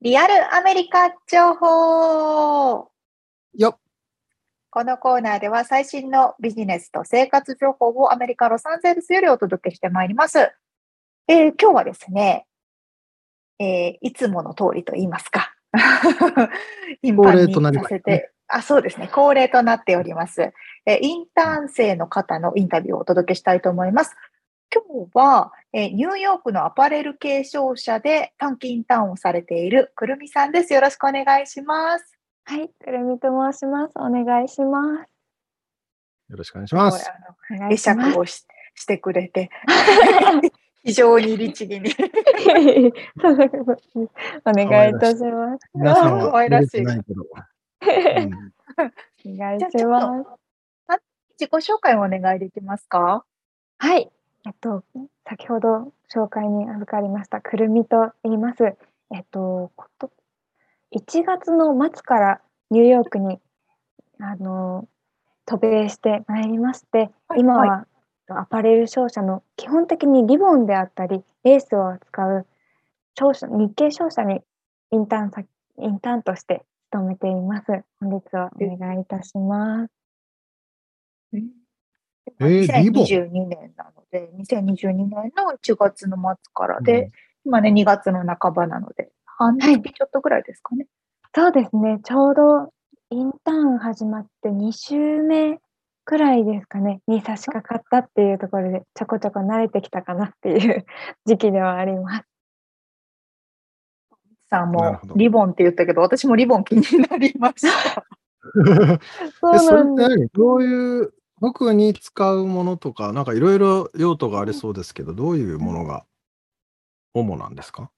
リアルアメリカ情報よっ。このコーナーでは最新のビジネスと生活情報をアメリカ・ロサンゼルスよりお届けしてまいります。えー今日はですね、えーいつもの通りと言いますか、頻 恒例となりましたね。させて、あ、そうですね、恒例となっております。えーインターン生の方のインタビューをお届けしたいと思います。今日は、えーニューヨークのアパレル系商社で短期インターンをされているくるみさんです。よろしくお願いします。はい、くるみと申します。お願いします。よろしくお願いしすごい、ます。会いします。釈をし、してくれて、非常に律儀に。お可願いいたしい。します。皆さん可愛らしい。うん。お願いじゃあ、しちょっと、ます。あ自己紹介をお願いできますか？はい、えっと、先ほど紹介に預かりましたくるみと言います。えっと、こと1月の末からニューヨークにあの渡米してまいりまして、はい、はい。今はアパレル商社の基本的にリボンであったりレースを扱う商社日系商社にインターン先インターンとして勤めています。本日はおえ、願いいたします。うんえー、リボン。2022年なので、2022年の1月の末からうで、ん。今ね、2月の半ばなので、半はい、月ちょっとぐらいですかね。そうですね。ちょうどインターン始まって2週目くらいですかね、に差し掛かったっていうところで、ちょこちょこ慣れてきたかなっていう 時期ではあります。さんも。リボンって言ったけど、私もリボン気になりました。え、そうなんです。何？どういう、服に使うものとか、なんかいろいろ用途がありそうですけど、どういうものが主なんですか？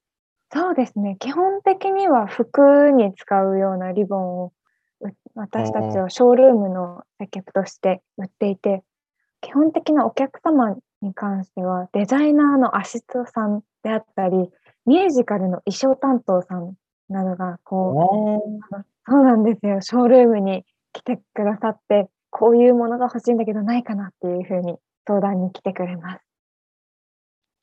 そうですね。基本的には服に使うようなリボンをう私たちはショールームの接客として売っていて、基本的なお客様に関してはデザイナーのアシストさんであったり、ミュージカルの衣装担当さんなどがこう、そうなんですよ。ショールームに来てくださって、こういうものが欲しいんだけどないかなっていうふうに相談に来てくれます。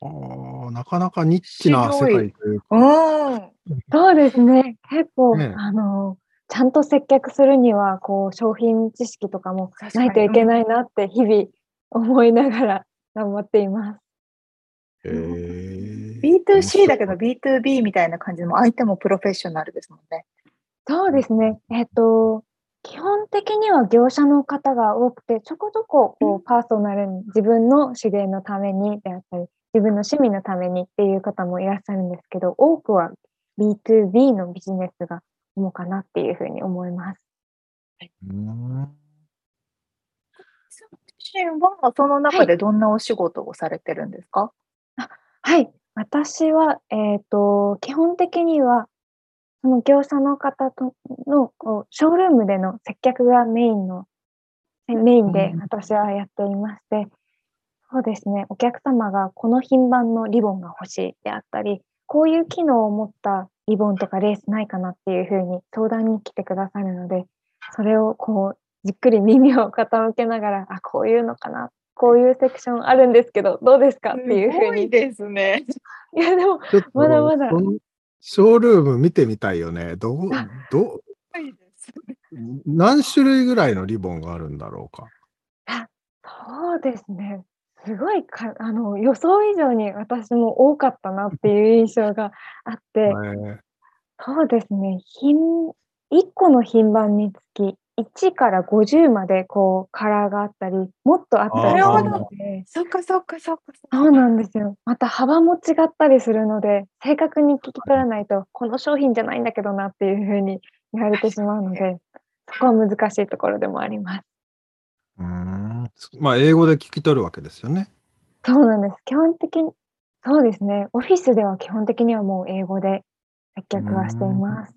あー、なかなかニッチ面な世。界といううか、ん。そうですね。結構、ねあの、ちゃんと接客するには、こう、商品知識とかも。ないといけうん。ないなって日々思いながら頑張っています。へえ、面 B2C だけど白い。B2B みたいな感じでも相手もプロフェッショナルですもんね。そうですね。えっと、基本的には業者の方が多くて、ちょこちょこうんこうパーソナルに自分の手芸のためにであったり、自分の趣味のためにっていう方もいらっしゃるんですけど、多くは B2B のビジネスが主かなっていうふうに思います。うーん。自身はそのはい。中でどんなお仕事をされてるんですか？あ、はい。私は、えっと、基本的には、その業者の方との、こう、ショールームでの接客がメインの、メイうンでん私はやっていまして、そうですね。お客様がこの品番のリボンが欲しいであったり、こういう機能を持ったリボンとかレースないかなっていうふうに相談に来てくださるので、それをこうじっくり耳を傾けながら、あ、こういうのかな、こういうセクションあるんですけど、どうですか？っていうふうに。ですね。いや、でも、まだまだ。ショールーム見てみたいよね。どう、どう、何種類ぐらいのリボンがあるんだろうか？そうですね。すごいかあの、予想以上に私も多かったなっていう印象があって、そうですね、品1個の品番につき、1から50までこうカラーがあったり、もっとあったりするので。そっかそっかそっか。そうなんですよ。また幅も違ったりするので、正確に聞き取らないと、この商品じゃないんだけどなっていう風に言われてしまうので、そこは難しいところでもあります。うん。まあ、英語で聞き取るわけですよね。そうなんです。基本的にそうですね。オフィスでは基本的にはもう英語で接客はしています。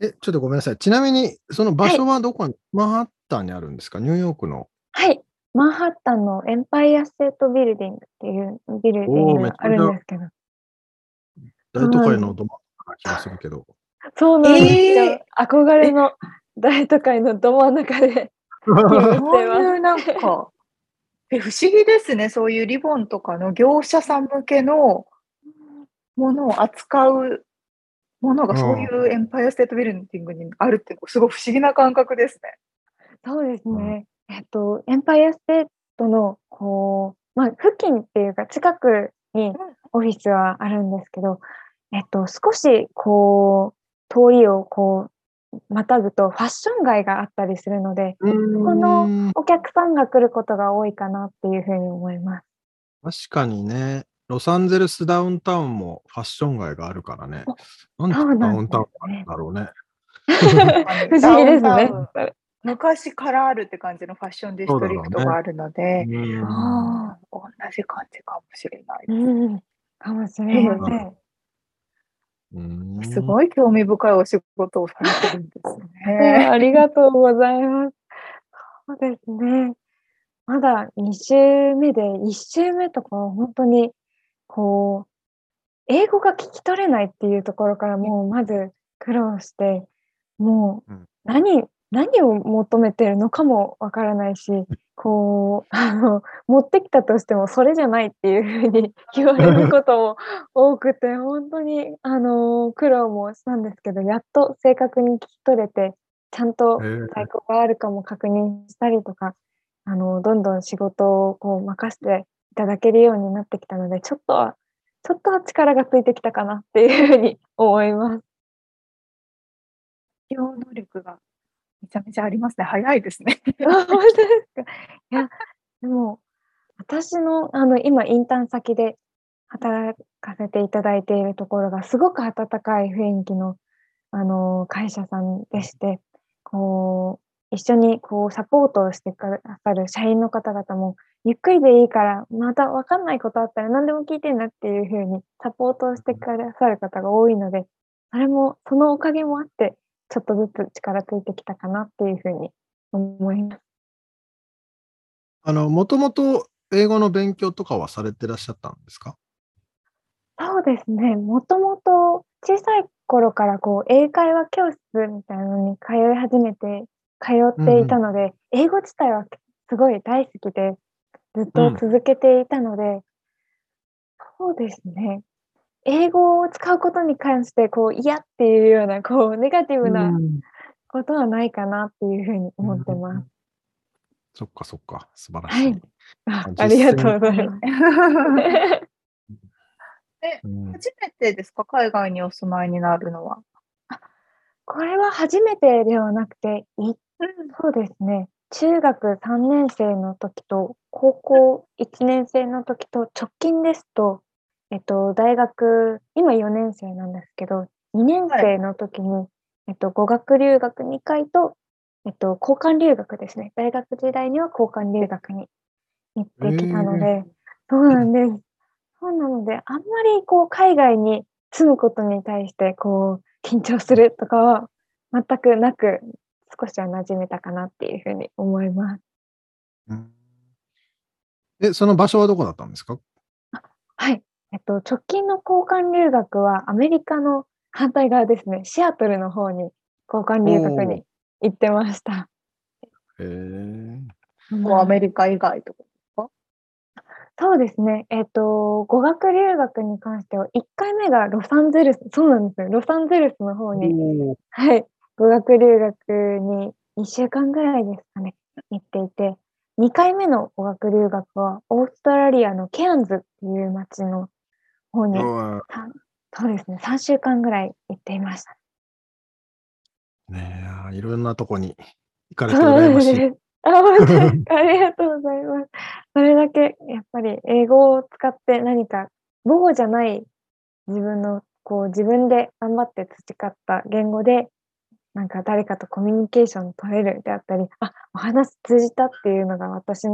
え、ちょっとごめんなさい。ちなみに、その場所はどこに、マンハッタンにあるんですか？ニューヨークの。はい。マンハッタンのエンパイアステートビルディングっていうビルディングがあるんですけど。大都会のど真ん中な気がするけど。そうなんですよ。えー、憧れの大都会のど真ん中でそういうなんか、え、不思議ですね。そういうリボンとかの業者さん向けのものを扱うものがそういうエンパイアステートビルディングにあるってすごい不思議な感覚ですね。そうですね。えっと、エンパイアステートの、こう、まあ、付近っていうか、近くにオフィスはあるんですけど、えっと、少し、こう、通りをこう、またぐとファッション街があったりするので、このお客さんが来ることが多いかなっていうふうに思います。確かにね。ロサンゼルスダウンタウンもファッション街があるからね。なんでダウンタウンあるんだろうね。不思議ですね。昔からあるって感じのファッションディストリクトがあるので、ね、あ同じ感じかもしれない。うん、かもしれません。すごい興味深いお仕事をされてるんですね。ありがとうございます。そうですね。まだ2週目で、1週目とかは本当にこう、英語が聞き取れないっていうところからもうまず苦労して、もう何、何を求めてるのかもわからないし、こう、あの、持ってきたとしてもそれじゃないっていうふうに 言われることも多くて、本当にあの、苦労もしたんですけど、やっと正確に聞き取れて、ちゃんと在庫があるかも確認したりとか、あの、どんどん仕事をこう任せてただけるようになってきたので、ちょっとは、ちょっとは力がついてきたかなっていうふうに思います。適応能力がめちゃめちゃありますね。早いですね。本当ですか。いや、でも、私の、あの、今、インターン先で働かせていただいているところが、すごく温かい雰囲気の、あの、会社さんでして、こう、一緒にこうサポートをしてくださる社員の方々も、ゆっくりでいいから、また分かんないことあったら何でも聞いてねっていう風にサポートをしてくださる方が多いので、それも、そのおかげもあって、ちょっとずつ力ついてきたかなっていう風に思います。あの、もともと英語の勉強とかはされてらっしゃったんですか？そうですね。もともと小さい頃からこう英会話教室みたいなのに通い始めて通っていたので、うん、英語自体はすごい大好きで、ずっと続けていたので、うん、そうですね。英語を使うことに関して、こう、嫌っていうような、こう、ネガティブなことはないかなっていうふうに思ってます。うん、そっかそっか、素晴らしい。はい、あありがとうございます。え、初めてですか？海外にお住まいになるのは。これは初めてではなくて、いそうですね。中学3年生の時と、高校1年生の時と、直近ですと、えっと、大学、今4年生なんですけど、2年生の時に、はい、えっと、語学留学2回と、えっと、交換留学ですね。大学時代には交換留学に行ってきたので、えー、そうなんです。そうなので、あんまりこう、海外に住むことに対して、こう、緊張するとかは全くなく、少しは馴染めたかなっていうふうに思います。うんえ、その場所はどこだったんですか？はい。えっと、直近の交換留学はアメリカの反対側ですね。シアトルの方に交換留学に行ってました。へえ。もうアメリカ以外とか。そうですね。えっと、語学留学に関しては、1回目がロサンゼルス、そうなんですよ。ロサンゼルスの方に、はい、語学留学に2週間ぐらいですかね、行っていて、2回目の語学留学は、オーストラリアのケアンズっていう町の方に、そうですね、3週間ぐらい行っていました。んねえ、いろんなとこに行かれてましい。です。あ。ありがとうございます。それだけ、やっぱり英語を使って何か母語じゃない自分の、こう自分で頑張って培った言語で、なんか誰かとコミュニケーション取れるであったり、あ、お話通じたっていうのが私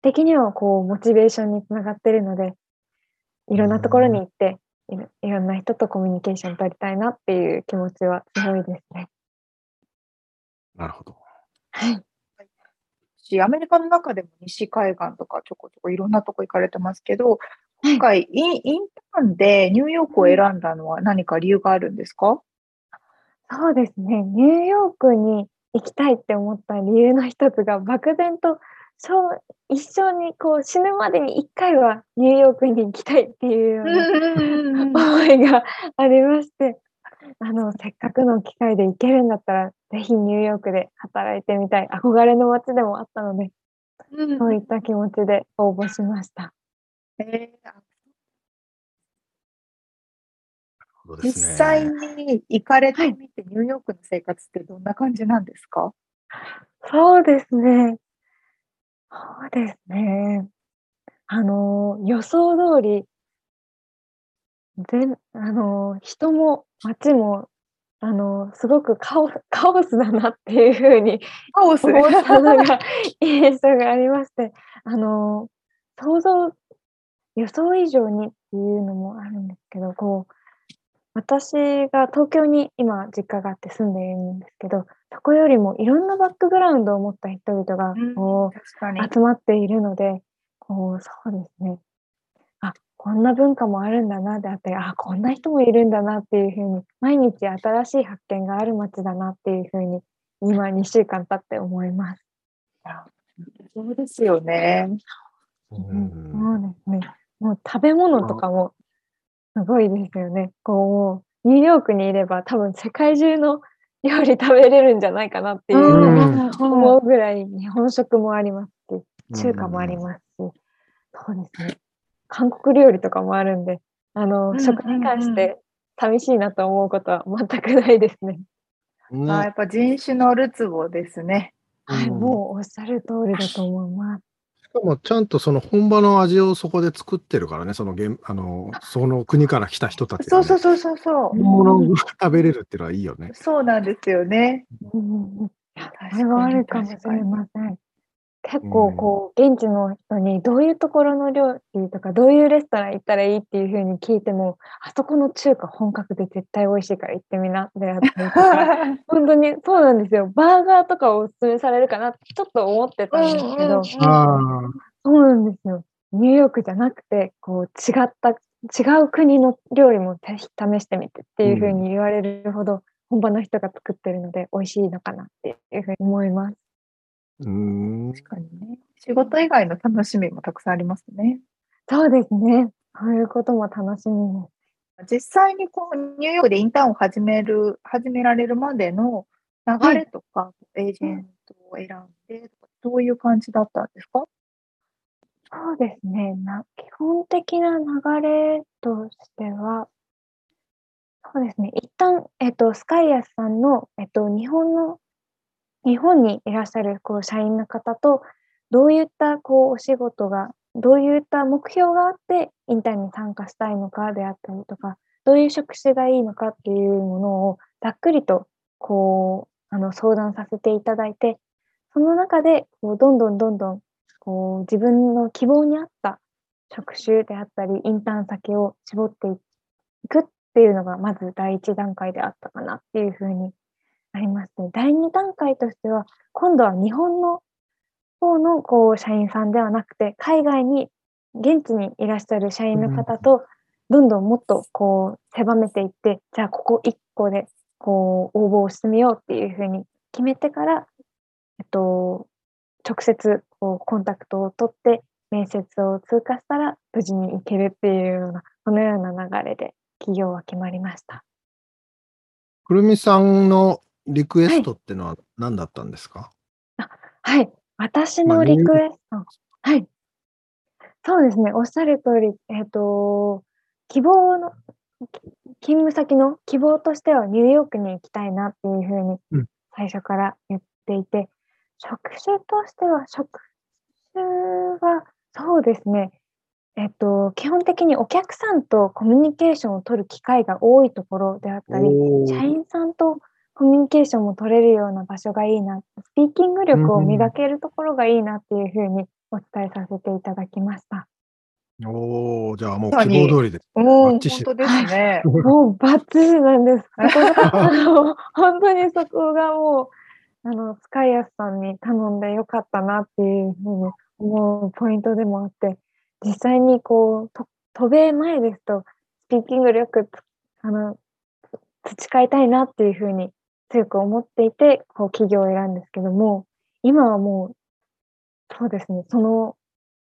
的にはこうモチベーションにつながってるので、いろんなところに行って、いろんな人とコミュニケーション取りたいなっていう気持ちは強いですね。なるほど。はい。し、アメリカの中でも西海岸とかちょこちょこいろんなとこ行かれてますけど、今回イン、インターンでニューヨークを選んだのは何か理由があるんですか？そうですね。ニューヨークに行きたいって思った理由の一つが、漠然とそう一生にこう死ぬまでに一回はニューヨークに行きたいっていうような思いがありまして、あの、せっかくの機会で行けるんだったら、ぜひニューヨークで働いてみたい、憧れの街でもあったので、そういった気持ちで応募しました。えーね実際に行かれてみて、ニューヨークの生活ってどんな感じなんですか？そうですね。そうですね。あの、予想通り、全、あの、人も街も、あの、すごくカオス、カオスだなっていうふうにカオス思ったのが 印象がありまして、あの、想像、予想以上にっていうのもあるんですけど、こう、私が東京に今実家があって住んでいるんですけど、そこよりもいろんなバックグラウンドを持った人々がうんこ確かにう集まっているので、こうそうですね。あ、こんな文化もあるんだなであったり、あ、こんな人もいるんだなっていうふうに、毎日新しい発見がある街だなっていうふうに、今2週間経って思います。そうですよね。ううん、んそうですね。もう食べ物とかもすごいですよね。こう、ニューヨークにいれば多分世界中の料理食べれるんじゃないかなっていう思うぐらい日本食もありますし、中華もありますし、そうですね。韓国料理とかもあるんで、あの、うん食に関して寂しいなと思うことは全くないですね。ねあやっぱ人種のるつぼですね。はい、うんもうおっしゃる通りだと思います。しかもちゃんとその本場の味をそこで作ってるからね、その現あのその国から来た人たちが、ね。そうそうそうそうそ物が食べれるっていうのはいいよね。そうなんですよね。うんそれはあるかもしれません。結うん。構こう現地の人にどういうところの料理とかどういうレストラン行ったらいいっていうふうに聞いてもあそこの中華本格で絶対美味しいから行ってみなったりとか 本当にそうなんですよ。バーガーとかをおすすめされるかなってちょっと思ってたんですけど、そうなんですよ。ニューヨークじゃなくてこう違った違う国の料理もぜひ試してみてっていうふうに言われるほど本場の人が作ってるので美味しいのかなっていうふうに思います。うーん。確かにね。仕事以外の楽しみもたくさんありますね。そうですね。そういうことも楽しみです。実際にこうニューヨークでインターンを始める、始められるまでの流れとか、エージェントを選んでどういう感じだったんですか？そうですね。な基本的な流れとしては、そうですね。一旦、えっと、スカイアスさんの、えっと、日本の、日本にいらっしゃる、こう、社員の方と、どういった、こう、お仕事が、どういった目標があって、インターンに参加したいのかであったりとか、どういう職種がいいのかっていうものを、ざっくりと、こう、あの、相談させていただいて、その中で、こう、どんどんどんどん、こう、自分の希望に合った職種であったり、インターン先を絞っていくっていうのが、まず第一段階であったかなっていうふうにありまして、第二段階としては、今度は日本の方のこう社員さんではなくて、海外に現地にいらっしゃる社員の方と、どんどんもっとこう狭めていって、じゃあここ1個でこう応募をしてみようっていうふうに決めてから、えっと、直接こうコンタクトを取って面接を通過したら無事に行けるっていうような、このような流れで企業は決まりました。くるみさんのリクエストってのは何だったんですか、はい。私まあのリクエスト。はい。そうですね。おっしゃる通り、えっ、と、希望の、き勤務先の希望としてはニューヨークに行きたいなっていうふうにうん最初から言っていて、職種としては、職種は、そうですね。えっと、基本的にお客さんとコミュニケーションを取る機会が多いところであったり、社員さんとコミュニケーションも取れるような場所がいいな、スピーキング力を磨けるところがいいなっていうふうにお伝えさせていただきました。おーじゃあもう希望通りです。おお、バッチシ本当ですね。もうバッチリなんです。そこがあの本当にそこがもうあのスカイアスさんに頼んでよかったなっていうふうに思うポイントでもあって、実際にこうと渡米前ですとスピーキング力つあの培いたいなっていうふうに強く思っていてこう企業を選んですけども、今はもうそうですね、その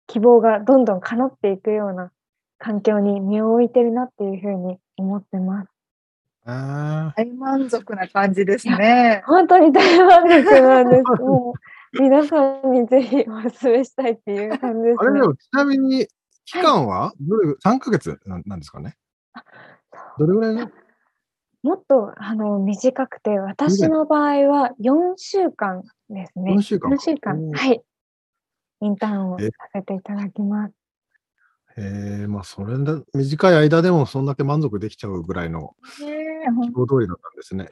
希望がどんどん叶っていくような環境に身を置いてるなっていうふうに思ってます。あ大満足な感じですね。本当に大満足なんです。もう皆さんにぜひお勧めしたいっていう感じですねあれで。もちなみに期間は？どれ3ヶ月なんなんですかね？どれぐらいの？もっとあの短くて、私の場合は4週間ですね。4週間4週間はい。インターンをえさせていただきます。えー、まあそれで短い間でもそんだけ満足できちゃうぐらいのね希望通りだったんですね。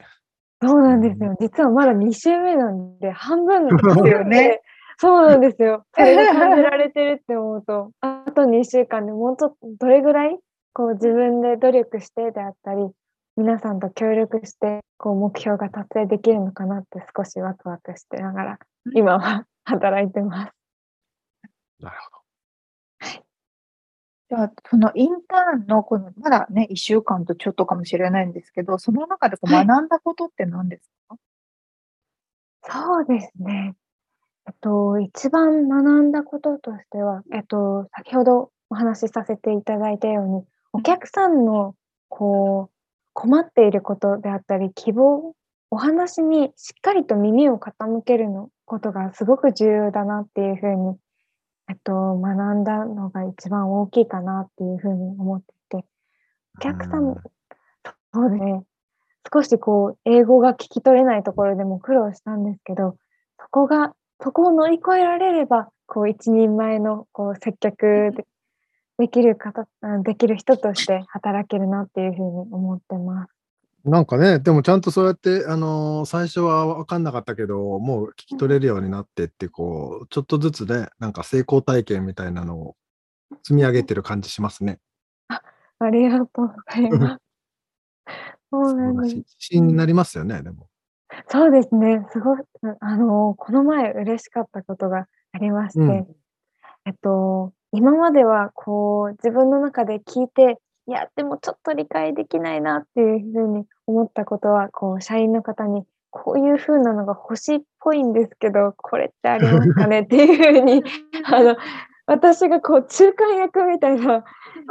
そうなんですよ。実はまだ2週目なんで、半分なんですよね。そうなんですよ。それが感じられてるって思うと、あと2週間でもうちょっとどれぐらいこう自分で努力してであったり、皆さんと協力してこう目標が達成できるのかなって少しワクワクしてながら、今は働いてます。なるほじゃあ、そのインターンのこの、まだね、1週間とちょっとかもしれないんですけど、その中でこうはい学んだことって何ですか、そうですね。えっと、一番学んだこととしては、えっと、先ほどお話しさせていただいたように、お客さんの、こう、困っていることであったり、希望、お話にしっかりと耳を傾けるのことがすごく重要だなっていうふうに、えっと、学んだのが一番大きいかなっていうふうに思っていて、お客さんうんそうですね。少しこう、英語が聞き取れないところでも苦労したんですけど、そこが、そこを乗り越えられれば、こう、一人前の、こう、接客でできる方、あできる人として働けるなっていうふうに思ってます。ど。なんかね、でもちゃんとそうやって、あのー最初は分かんなかったけど、もう聞き取れるようになってって、こう、ちょっとずつね、なんか成功体験みたいなのを積み上げてる感じしますね。ありがとうございます。そう素なんです。自信になりますよね、でも。そうですね。すごい、あの、この前嬉しかったことがありまして、うんえっと、今まではこう、自分の中で聞いて、いや、でもちょっと理解できないなっていうふうに思ったことは、こう、社員の方に、こういうふうなのが欲しいっぽいんですけど、これってありますかねっていうふうに、あの、私がこう、仲介役みたいな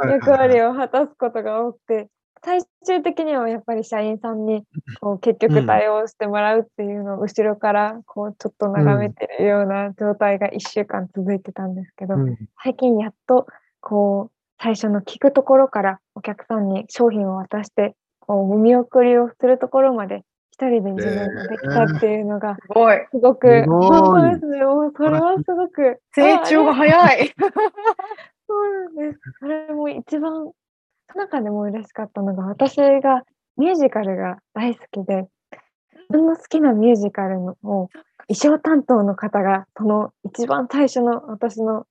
役割を果たすことが多くて、最終的にはやっぱり社員さんにこう結局対応してもらうっていうのを後ろからこうちょっと眺めてるような状態が1週間続いてたんですけど、うん最近やっとこう最初の聞くところからお客さんに商品を渡してこうお見送りをするところまで一人で自分ができたっていうのがすごい。すごく、本当ですね。も うそれはすごく成長が早い。そうなんです。それも一番、中でも嬉しかったのが、私がミュージカルが大好きで、自分の好きなミュージカルのを衣装担当の方が、その一番最初の私の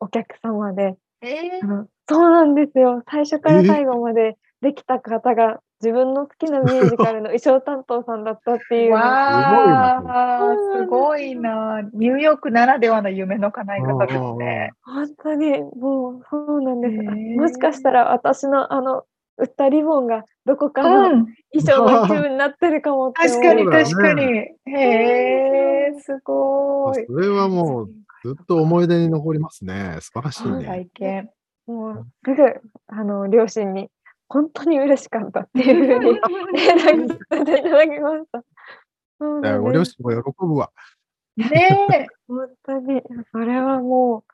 お客様で、えあのそうなんですよ。最初から最後までできた方が、自分の好きなミュージカルの 衣装担当さんだったっていうわあ、そうなんですすごいな。あニューヨークならではの夢の叶え方ですね。本当にもうそうなんです。もしかしたら私のあの売ったリボンがどこかうのん、衣装の一部になってるかも確かに確かに。へえ、すごい。それはもうずっと思い出に残りますね。素晴らしいね。体験。もうすぐあの両親に本当に嬉しかったっていうふうに 連絡させていただきました。そういやなんですご両親も喜ぶわ。ねえ。本当にそれはもう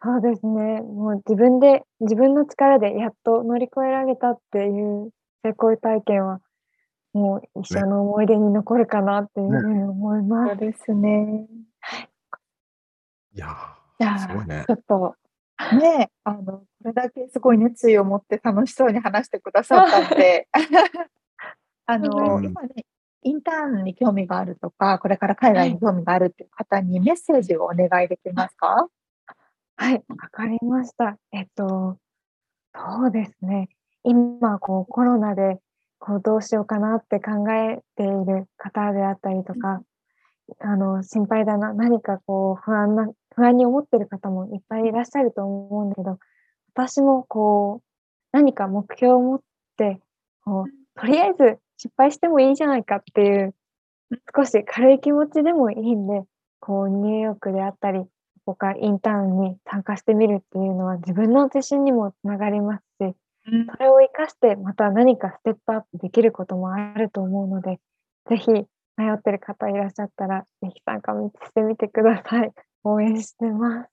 そうですねもう自分で自分の力でやっと乗り越えられたっていう成功体験はもう一生の思い出に残るかなっていうふうに思います。そうですね。いやすごいねち。ょっと、ねえ、あの、これだけすごい熱意を持って楽しそうに話してくださったんで、あの、うん今ね、インターンに興味があるとか、これから海外に興味があるっていう方にメッセージをお願いできますか？はい、わかりました。えっと、そうですね。今、こう、コロナで、こう、どうしようかなって考えている方であったりとか、あの、心配だな、何かこう、不安な、不安に思ってる方もいっぱいいらっしゃると思うんだけど、私もこう、何か目標を持って、こう、とりあえず失敗してもいいじゃないかっていう、少し軽い気持ちでもいいんで、こう、ニューヨークであったり、ここからインターンに参加してみるっていうのは自分の自信にもつながりますし、それを活かしてまた何かステップアップできることもあると思うので、ぜひ迷ってる方いらっしゃったら、ぜひ参加してみてください。応援してます。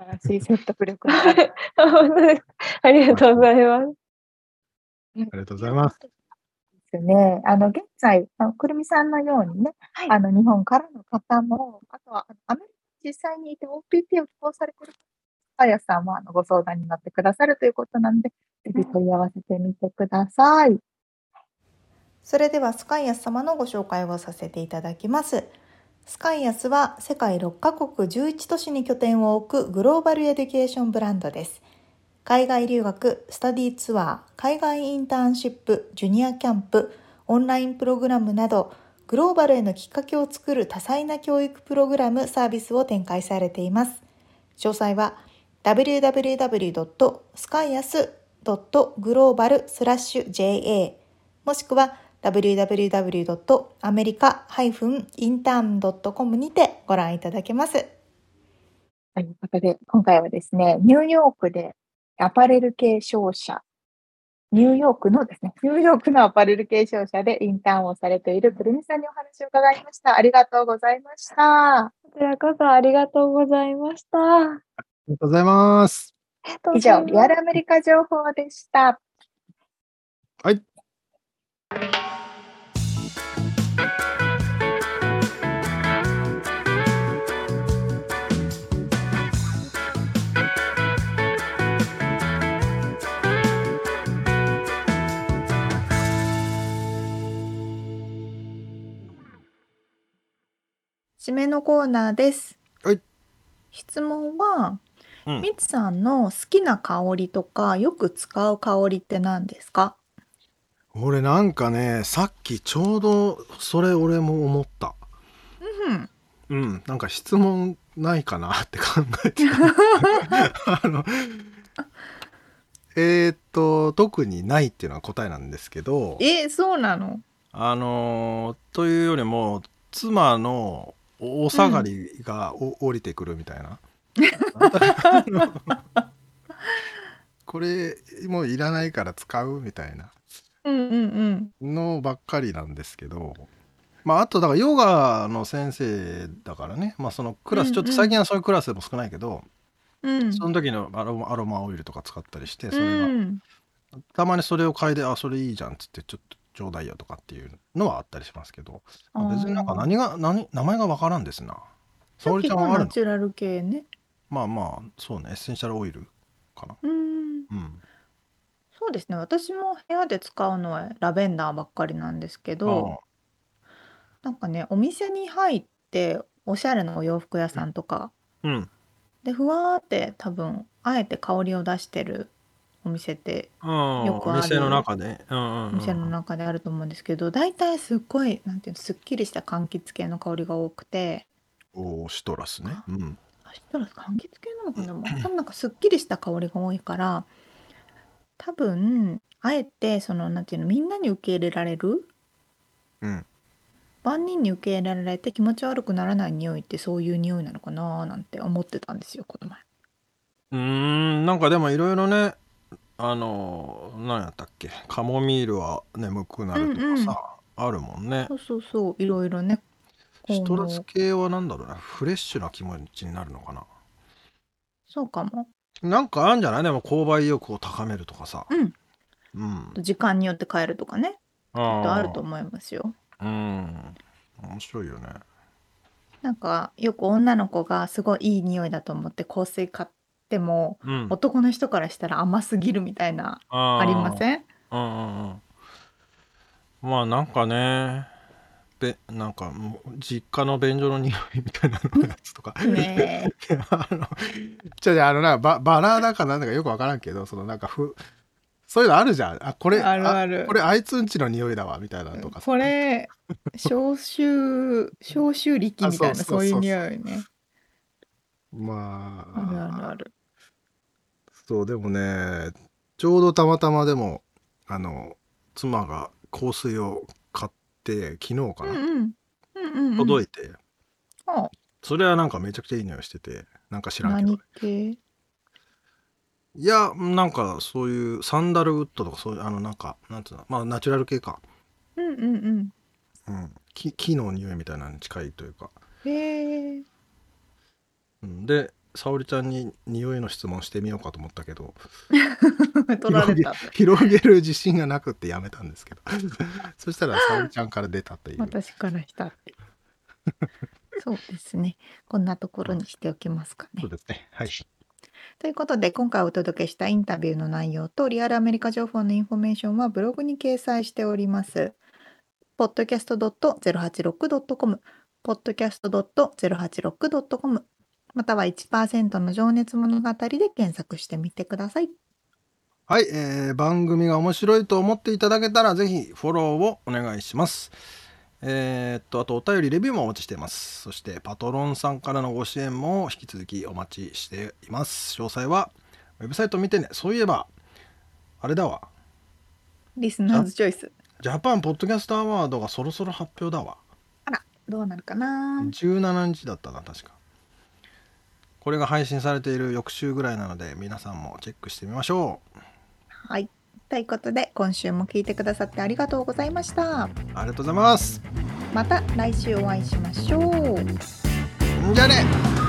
素晴らしい説得力の ありがとうございます。ありがとうございます。ですね。あの、現在、あのくるみさんのようにね、はいあの、日本からの方も、あとは、あのアメリカに実際にいて OPT を希望されているあやさんもあのご相談になってくださるということなんで、ぜひ問い合わせてみてください。それではスカイアス様のご紹介をさせていただきます。スカイアスは世界6カ国11都市に拠点を置くグローバルエデュケーションブランドです。海外留学、スタディツアー、海外インターンシップ、ジュニアキャンプ、オンラインプログラムなど、グローバルへのきっかけを作る多彩な教育プログラムサービスを展開されています。詳細は www.skyas.global/ja もしくは www.america-intern.com にてご覧いただけます。ということで、今回はですね、ニューヨークでアパレル系商社、ニューヨークのですね、ニューヨークのアパレル系商社でインターンをされているくるみさんにお話を伺いました。ありがとうございました。こちらこそありがとうございました。あありがとうございます。以上、リアルアメリカ情報でした。はい。締めのコーナーです。はい。質問は、うん。みつさんの好きな香りとか、よく使う香りって何ですか？俺なんかねさっきちょうどそれ俺も思った。うん。うん。なんか質問ないかなって考えて。あのえーっと特にないっていうのは答えなんですけど。え、そうなの？あのーというよりも妻のおお下がりがお、降りてくるみたいな これもういらないから使うみたいな。のばっかりなんですけどまああとだからヨガの先生だからねまあそのクラス、ちょっと最近はそういうクラスでも少ないけど、うん。その時のアロマアロマオイルとか使ったりしてそれが、うん。たまにそれを嗅いであそれいいじゃんっつってちょっとちょうだいよとかっていうのはあったりしますけどまあ別になんか何が何名前がわからんですな。沙織ちゃんはあるナの？チュラル系ね。まあまあそうね。エッセンシャルオイルかな。うん。うん。そうですね。私も部屋で使うのはラベンダーばっかりなんですけど、なんかね、お店に入って、おしゃれなお洋服屋さんとか、うん。で、ふわーって多分、あえて香りを出してるお店って、うんよくあるお店の中で、うんうんうんお店の中であると思うんですけど、大体すっごい、なんていうの、すっきりした柑橘系の香りが多くて、おーシトラスね。うん。シトラス柑橘系なのかな？で も多分なんかすっきりした香りが多いから多分あえてそのなんていうのみんなに受け入れられる？うん。万人に受け入れられて気持ち悪くならない匂いってそういう匂いなのかな？なんて思ってたんですよこの前。うーん、なんかでもいろいろね、あの、何やったっけ、カモミールは眠くなるとかさ、あるもんねそ。うそうそういろいろねシトラス系はなんだろうな、フレッシュな気持ちになるのかな。そうかも。なんかあるんじゃない？でも購買意欲を高めるとかさ。うんうん。時間によって変えるとかねきっとあるとう。思いますよ。うん。面白いよね。なんかよく女の子がすごいいい匂いだと思って香水買ってもうん。男の人からしたら甘すぎるみたいなありまんせん？うんうんうん。まあなんかね、べなんかもう実家の便所の匂いみたいなのやつとか。ねえ。あの、じゃじゃあのな、ババラだかなんだかよくわからんけど、そのなんかふ、そういうのあるじゃん。あ、これ、あるある。これあいつんちの匂いだわ、みたいなのとかさ。これ消臭消臭力みたいなあそうそうそうそう。いう匂いね。まあ。るあるあ、あるそう、でもね、ちょうどたまたまでも、あの、妻が香水を買って、昨日かな、うんうん。うんうんうん届いて、あ。それはなんかめちゃくちゃいい匂いしてて、なんか知らんけど。何。系？いや、なんかそういうサンダルウッドとかそういう、あのなんか、なんつうの、まあナチュラル系か。うんうんうん。うん。木木の匂いみたいなのに近いというか。へえうん、で、沙織ちゃんに匂いの質問してみようかと思ったけど、取られた 広げる自信がなくってやめたんですけど。そしたら沙織ちゃんから出たという。私からしたそうですねこんなところにしておきますかねそうですね。はい。ということで今回お届けしたインタビューの内容とリアルアメリカ情報のインフォメーションはブログに掲載しております。podcast.086.com podcast.086.com または1%の情熱物語で検索してみてください。はい、えー番組が面白いと思っていただけたらぜひフォローをお願いします。えーっと、あとお便りレビューもお待ちしています。そしてパトロンさんからのご支援も引き続きお待ちしています。詳細はウェブサイト見てね。そういえば、あれだわ。リスナーズチョイス。ジャパンポッドキャストアワードがそろそろ発表だわ。あら、どうなるかな17日だったな、確か。これが配信されている翌週ぐらいなので皆さんもチェックしてみましょう。はい。ということで今週も聞いてくださってありがとうございました。ありがとうございます。また来週お会いしましょう。んじゃあね